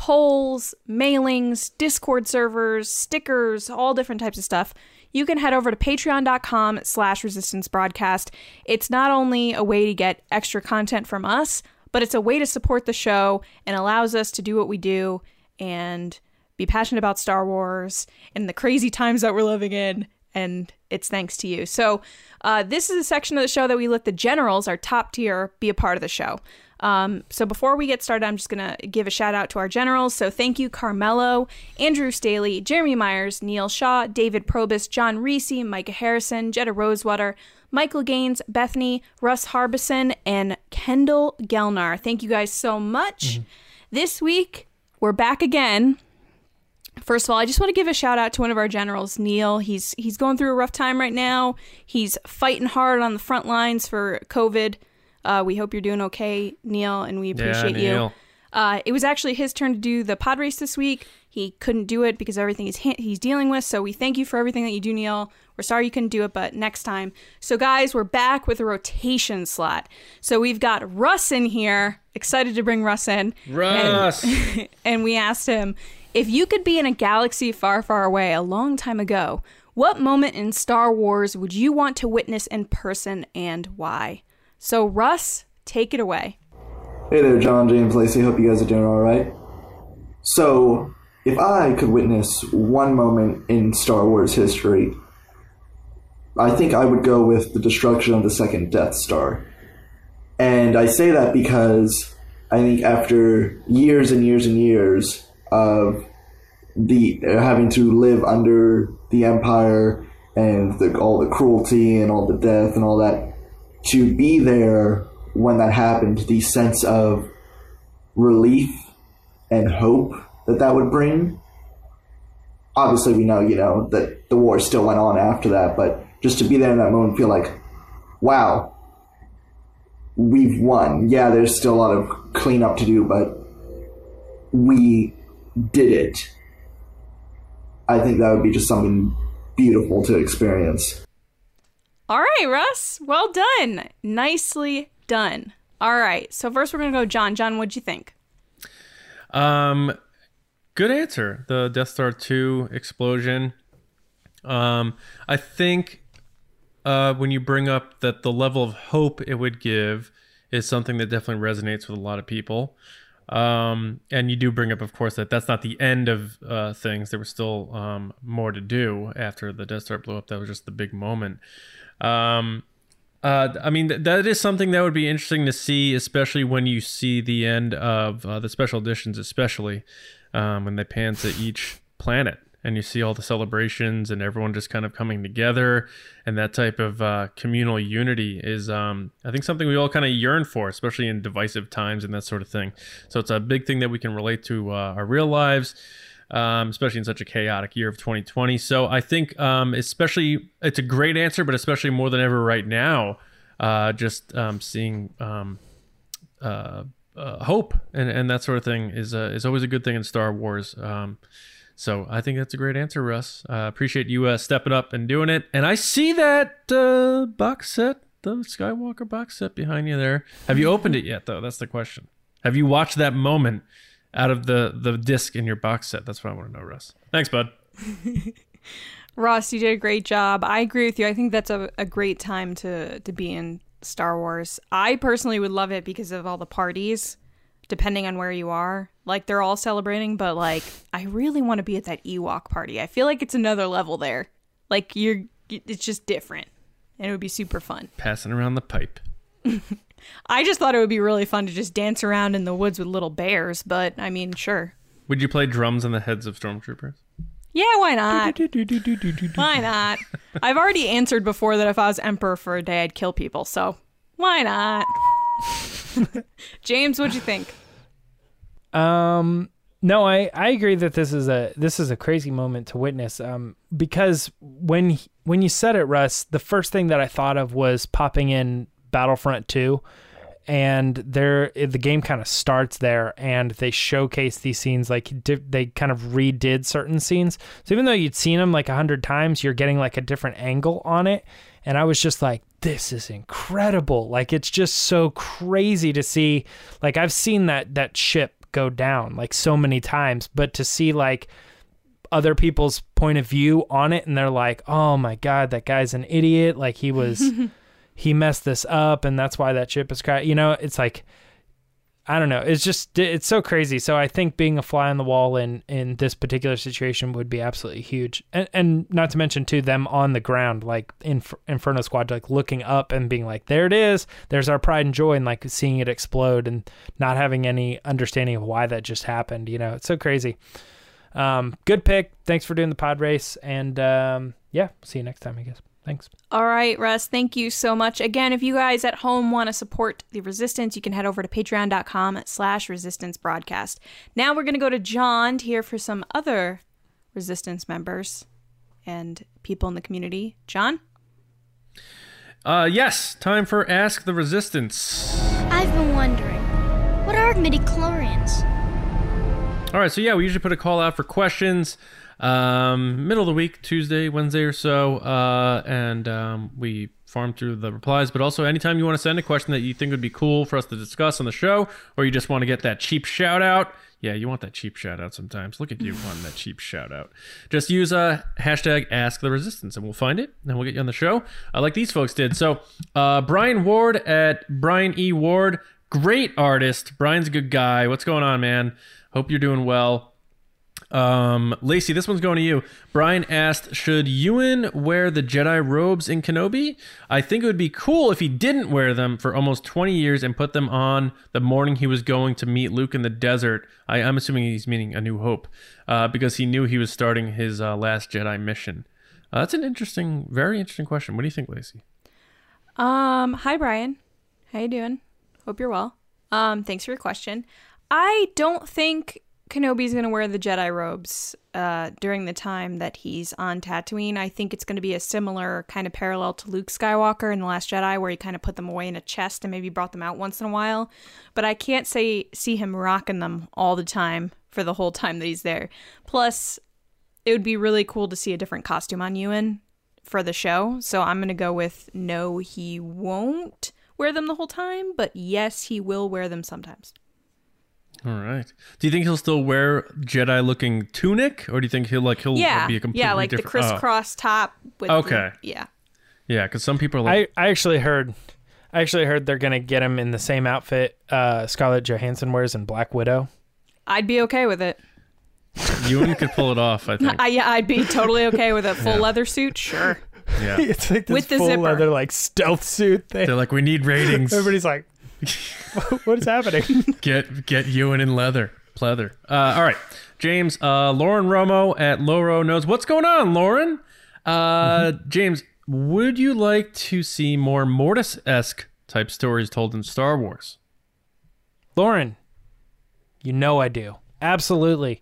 polls, mailings, Discord servers, stickers, all different types of stuff, you can head over to patreon.com slash resistance broadcast. It's not only a way to get extra content from us, but it's a way to support the show and allows us to do what we do and be passionate about Star Wars and the crazy times that we're living in. And it's thanks to you. So, uh, this is a section of the show that we let the generals, our top tier, be a part of the show. Um, so before we get started, I'm just gonna give a shout out to our generals. So thank you, Carmelo, Andrew Staley, Jeremy Myers, Neil Shaw, David Probus, John Reese, Micah Harrison, Jetta Rosewater, Michael Gaines, Bethany, Russ Harbison, and Kendall Gelnar. Thank you guys so much. This week we're back again. First of all, I just want to give a shout out to one of our generals, Neil. He's he's going through a rough time right now. He's fighting hard on the front lines for COVID. Uh, we hope you're doing okay, Neil, and we appreciate you. Neil. Uh, it was actually his turn to do the pod race this week. He couldn't do it because everything he's ha- he's dealing with. So we thank you for everything that you do, Neil. We're sorry you couldn't do it, but next time. So guys, we're back with a rotation slot. So we've got Russ in here. Excited to bring Russ in. Russ. And, and we asked him if you could be in a galaxy far, far away a long time ago. What moment in Star Wars would you want to witness in person and why? So Russ, take it away. Hey there, John James Lacey. Hope you guys are doing all right. So, if I could witness one moment in Star Wars history, I think I would go with the destruction of the second Death Star. And I say that because I think after years and years and years of the having to live under the Empire and the, all the cruelty and all the death and all that, to be there when that happened, the sense of relief and hope that that would bring. Obviously, we know, you know, that the war still went on after that, but just to be there in that moment, feel like, wow, we've won. Yeah, there's still a lot of cleanup to do, but we did it. I think that would be just something beautiful to experience. All right, Russ. Well done. Nicely done. All right. So first we're gonna go John. John, what'd you think? Um, good answer. The Death Star two explosion. Um, I think uh, when you bring up that the level of hope it would give is something that definitely resonates with a lot of people. Um, and you do bring up, of course, that that's not the end of uh, things. There was still um, more to do after the Death Star blew up. That was just the big moment. Um, uh, I mean, th- that is something that would be interesting to see, especially when you see the end of uh, the special editions, especially um, when they pan to each planet and you see all the celebrations and everyone just kind of coming together. And that type of uh, communal unity is um, i think something we all kind of yearn for especially in divisive times and that sort of thing. So it's a big thing that we can relate to uh, our real lives um, especially in such a chaotic year of 2020 so i think um, especially it's a great answer but especially more than ever right now uh, just um, seeing um, uh, uh, hope and, and that sort of thing is uh, is always a good thing in Star Wars. Um, so I think that's a great answer, Russ. Appreciate you uh, stepping up and doing it. And I see that uh, box set, the Skywalker box set behind you there. Have you opened it yet, though? That's the question. Have you watched that moment out of the the disc in your box set? That's what I want to know, Russ. Thanks, bud. Ross, you did a great job. I agree with you. I think that's a, a great time to to be in Star Wars. I personally would love it because of all the parties, depending on where you are. Like they're all celebrating, but like I really want to be at that Ewok party. I feel like it's another level there. Like you're it's just different. And it would be super fun. Passing around the pipe. I just thought it would be really fun to just dance around in the woods with little bears, but I mean, sure. Would you play drums on the heads of stormtroopers? Yeah, why not? why not? I've already answered before that if I was emperor for a day, I'd kill people. So why not? James, what'd you think? Um, no, I, I agree that this is a this is a crazy moment to witness. Um, because when when you said it, Russ, the first thing that I thought of was popping in Battlefront Two, and there the game kind of starts there, and they showcase these scenes like they kind of redid certain scenes. So even though you'd seen them like a hundred times, you're getting like a different angle on it, and I was just like, this is incredible. Like it's just so crazy to see. Like I've seen that that ship go down like so many times, but to see like other people's point of view on it and they're like, "Oh my god, that guy's an idiot. Like he was he messed this up and that's why that chip is crashed." You know, it's like I don't know. It's just it's so crazy. So I think being a fly on the wall in in this particular situation would be absolutely huge, and and not to mention to them on the ground like in Inferno Squad, like looking up and being like, "There it is. There's our pride and joy," and like seeing it explode and not having any understanding of why that just happened. You know, it's so crazy. Um, good pick. Thanks for doing the pod race, and um, yeah, see you next time. I guess. Thanks. All right, Russ, thank you so much. Again, if you guys at home want to support the Resistance, you can head over to patreon.com slash resistance broadcast. Now we're going to go to John to hear for some other Resistance members and people in the community. John? Uh, yes, time for Ask the Resistance. I've been wondering, what are midichlorians? All right, so yeah, we usually put a call out for questions um, middle of the week, Tuesday, Wednesday or so, uh, and um, we farm through the replies. But also, anytime you want to send a question that you think would be cool for us to discuss on the show, or you just want to get that cheap shout out. Yeah, you want that cheap shout out sometimes. Look at you wanting that cheap shout out. Just use a uh, hashtag ask the resistance and we'll find it and we'll get you on the show. Uh, like these folks did. So uh, Brian Ward at Brian E. Ward, great artist. Brian's a good guy. What's going on, man? Hope you're doing well. Um, Lacey, this one's going to you. Brian asked, should Ewan wear the Jedi robes in Kenobi? I think it would be cool if he didn't wear them for almost 20 years and put them on the morning he was going to meet Luke in the desert. I, am assuming he's meaning A New Hope, uh, because he knew he was starting his uh, last Jedi mission. Uh, that's an interesting, very interesting question. What do you think, Lacey? Um, hi Brian. How you doing? Hope you're well. Um, thanks for your question. I don't think Kenobi's going to wear the Jedi robes uh, during the time that he's on Tatooine. I think it's going to be a similar kind of parallel to Luke Skywalker in The Last Jedi, where he kind of put them away in a chest and maybe brought them out once in a while. But I can't say see him rocking them all the time for the whole time that he's there. Plus, it would be really cool to see a different costume on Ewan for the show. So I'm gonna go with no, he won't wear them the whole time, but yes, he will wear them sometimes. All right. Do you think he'll still wear Jedi looking tunic, or do you think he'll like he'll Yeah, be a completely different yeah, like the different? oh. crisscross top. With Okay. the, yeah. yeah, because some people are like, I, I actually heard I actually heard they're gonna get him in the same outfit uh, Scarlett Johansson wears in Black Widow. I'd be okay with it. Ewan could pull it off. I think. I, yeah, I'd be totally okay with a full leather suit. Sure. Yeah. it's like this With the full zipper. leather like stealth suit thing. They're like, we need ratings. Everybody's like, "What is happening?" Get get Ewan in leather, pleather. Uh, all right, James. Uh, Lauren Romo at Loro knows what's going on. Lauren, uh, James, would you like to see more Mortis esque type stories told in Star Wars? Lauren, you know I do. Absolutely.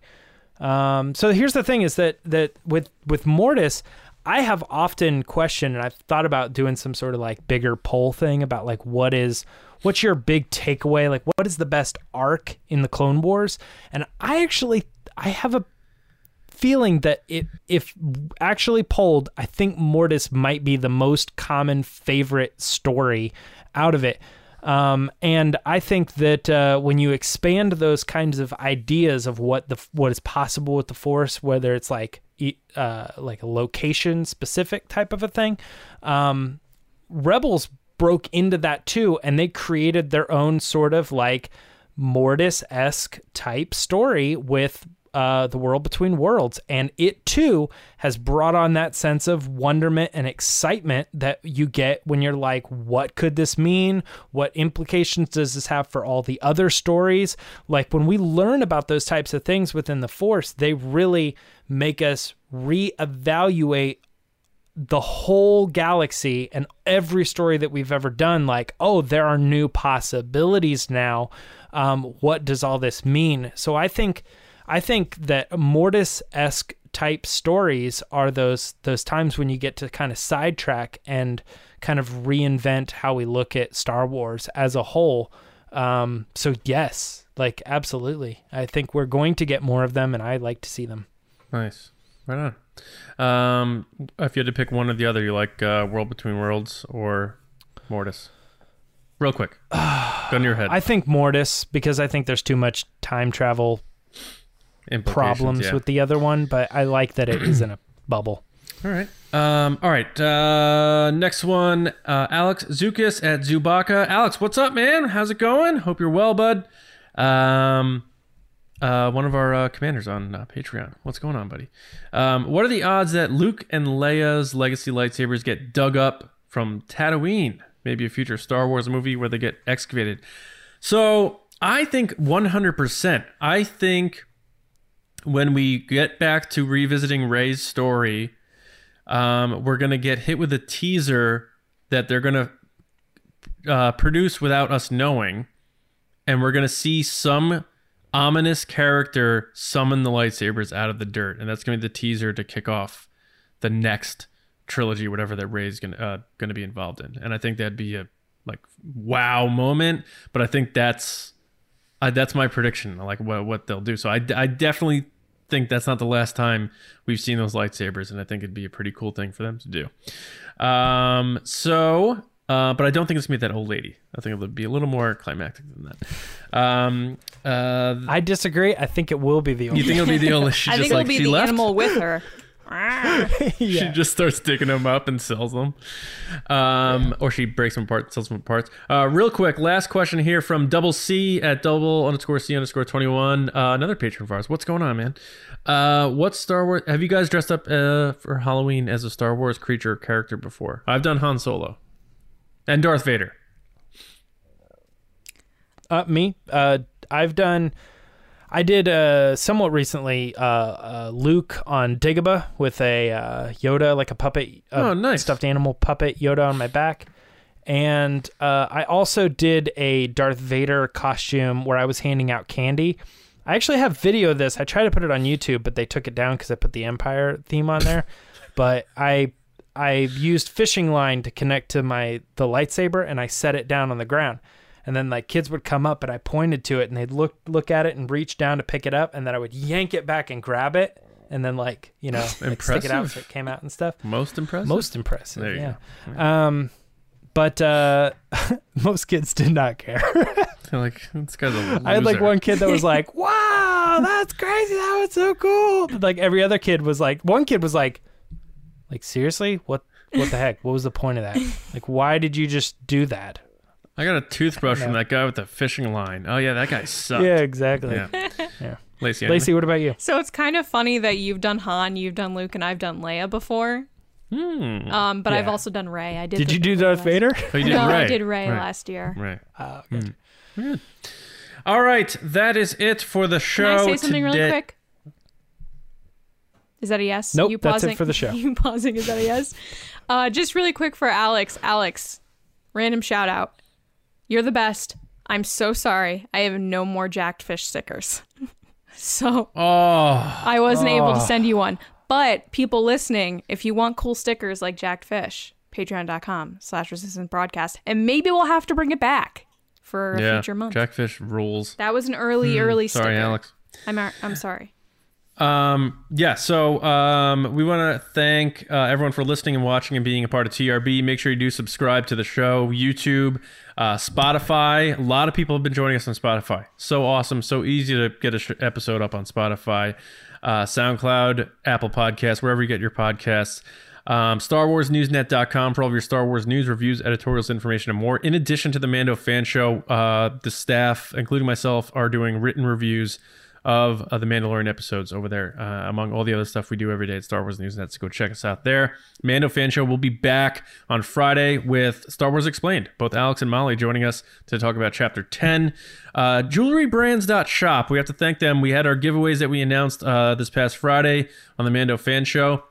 Um, so here's the thing: is that that with with Mortis, I have often questioned, and I've thought about doing some sort of like bigger poll thing about like what is what's your big takeaway, like what is the best arc in the Clone Wars, and I actually I have a feeling that it, if actually polled, I think Mortis might be the most common favorite story out of it. Um, and I think that uh, when you expand those kinds of ideas of what the what is possible with the Force, whether it's like uh, like a location specific type of a thing, um, Rebels broke into that too, and they created their own sort of like Mortis esque type story with uh, the world between worlds, and it too has brought on that sense of wonderment and excitement that you get when you're like, what could this mean? What implications does this have for all the other stories? Like when we learn about those types of things within the Force, they really make us reevaluate the whole galaxy and every story that we've ever done like oh there are new possibilities now. Um, what does all this mean? So i think i think that mortis-esque type stories are those those times when you get to kind of sidetrack and kind of reinvent how we look at star wars as a whole. Um, so yes like absolutely. I think we're going to get more of them and i like to see them. Nice, right on. Um, if you had to pick one or the other, you like uh, World Between Worlds or Mortis? Real quick, gun to your head. i think mortis because i think there's too much time travel problems yeah. with the other one, but I like that it is in a bubble. All right. Um, all right. Uh, next one, uh, Alex Zukis at Zubaka. Alex, what's up, man? How's it going? Hope you're well, bud. Um, uh, one of our uh, commanders on uh, Patreon. What's going on, buddy? Um, what are the odds that Luke and Leia's legacy lightsabers get dug up from Tatooine? Maybe a future Star Wars movie where they get excavated. So I think 100%. I think when we get back to revisiting Rey's story, um, we're gonna get hit with a teaser that they're gonna uh, produce without us knowing, and we're gonna see some ominous character summon the lightsabers out of the dirt, and that's gonna be the teaser to kick off the next trilogy, whatever that Rey's gonna uh, gonna be involved in. And I think that'd be a like wow moment. But I think that's uh, that's my prediction, like what what they'll do. So I, I definitely think that's not the last time we've seen those lightsabers, and I think it'd be a pretty cool thing for them to do. Um, so, uh, but I don't think it's gonna be that old lady. I think it'll be a little more climactic than that. Um, uh, I disagree. I think it will be the you think it'll be the old? She I just think like it'll be the left. animal with her. She just starts digging them up and sells them. Um, Or she breaks them apart, sells them apart. Uh, real quick, last question here from Double C at double underscore C underscore 21. Uh, another patron of ours. What's going on, man? Uh, what Star Wars? Have you guys dressed up uh, for Halloween as a Star Wars creature or character before? I've done Han Solo and Darth Vader. Uh, me. Uh, I've done. I did uh, somewhat recently uh, uh, Luke on Dagobah with a uh, Yoda, like a puppet, Oh, nice. stuffed animal puppet Yoda on my back. And uh, I also did a Darth Vader costume where I was handing out candy. I actually have video of this. I tried to put it on YouTube, but they took it down because I put the Empire theme on there. but I I used fishing line to connect to my the lightsaber, and I set it down on the ground. and then like kids would come up and I pointed to it and they'd look look at it and reach down to pick it up and then I would yank it back and grab it and then like you know like stick it out so it came out and stuff. Most impressive. Most impressive, There you yeah. Um, but uh, most kids did not care. They're like this guy's a loser. I had like one kid that was like, "Wow, that's crazy! That was so cool." But like every other kid was like, one kid was like, "Like seriously, what? What the heck? What was the point of that? Like, why did you just do that?" I got a toothbrush from that guy with the fishing line. Oh yeah, that guy sucked. Yeah, exactly. Yeah. Yeah. Lacey. Lacey, what about you? So it's kind of funny that you've done Han, you've done Luke, and I've done Leia before. Hmm. Um, but I've also done Rey. I did. Did you do Darth Vader? Oh, you did No, Rey. I did Rey Right. last year. Right. Oh, okay. All right, that is it for the show. Can I say something really quick? Is that a yes? Nope, you that's it pausing, for the show. You pausing? Is that a yes? uh, just really quick for Alex. Alex, random shout out. You're the best. I'm so sorry. I have no more jacked fish stickers. so Oh, I wasn't able Oh. to send you one. But people listening, if you want cool stickers like jacked fish, patreon.com slash resistance broadcast. And maybe we'll have to bring it back for a yeah. future month. Jackfish rules. that was an early, early sticker. Hmm. Sorry, Alex. I'm, I'm sorry. Um, yeah, so um, we want to thank uh, everyone for listening and watching and being a part of TRB. Make sure you do subscribe to the show, YouTube, uh, Spotify. A lot of people have been joining us on Spotify. So awesome, so easy to get a sh- episode up on Spotify, uh, SoundCloud, Apple Podcasts, wherever you get your podcasts. Um, StarWarsNewsNet.com for all of your Star Wars news, reviews, editorials, information, and more. In addition to the Mando fan show, uh, the staff, including myself, are doing written reviews of uh, the Mandalorian episodes over there, uh, among all the other stuff we do every day at Star Wars News Net. So go check us out there. Mando Fan Show will be back on Friday with Star Wars Explained. Both Alex and Mollie joining us to talk about Chapter 10. Uh, JewelryBrands.shop. We have to thank them. We had our giveaways that we announced uh, this past Friday on the Mando Fan Show.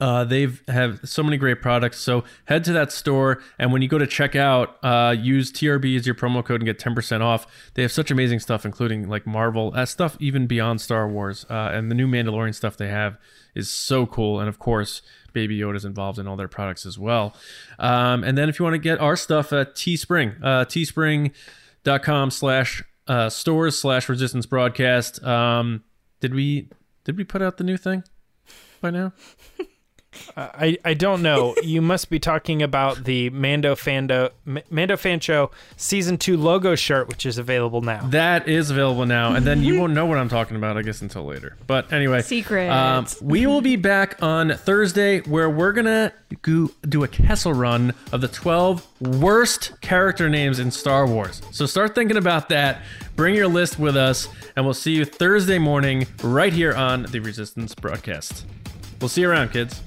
Uh, they've have so many great products. So head to that store, and when you go to check out, uh, use TRB as your promo code and get ten percent off. They have such amazing stuff, including like Marvel, uh, stuff even beyond Star Wars, uh, and the new Mandalorian stuff they have is so cool. And of course, Baby Yoda's involved in all their products as well. Um, and then if you want to get our stuff at Teespring, uh, teespring.com slash uh, stores slash resistance broadcast. Um, did we did we put out the new thing by now? I, I don't know. you must be talking about the Mando Fando M- Mando Fan Show season two logo shirt, which is available now. That is available now, and then you won't know what I'm talking about, I guess, until later. But anyway, secret. Um, we will be back on Thursday, where we're gonna go, do a Kessel run of the 12 worst character names in Star Wars. So start thinking about that. Bring your list with us, and we'll see you Thursday morning right here on the Resistance broadcast. We'll see you around, kids.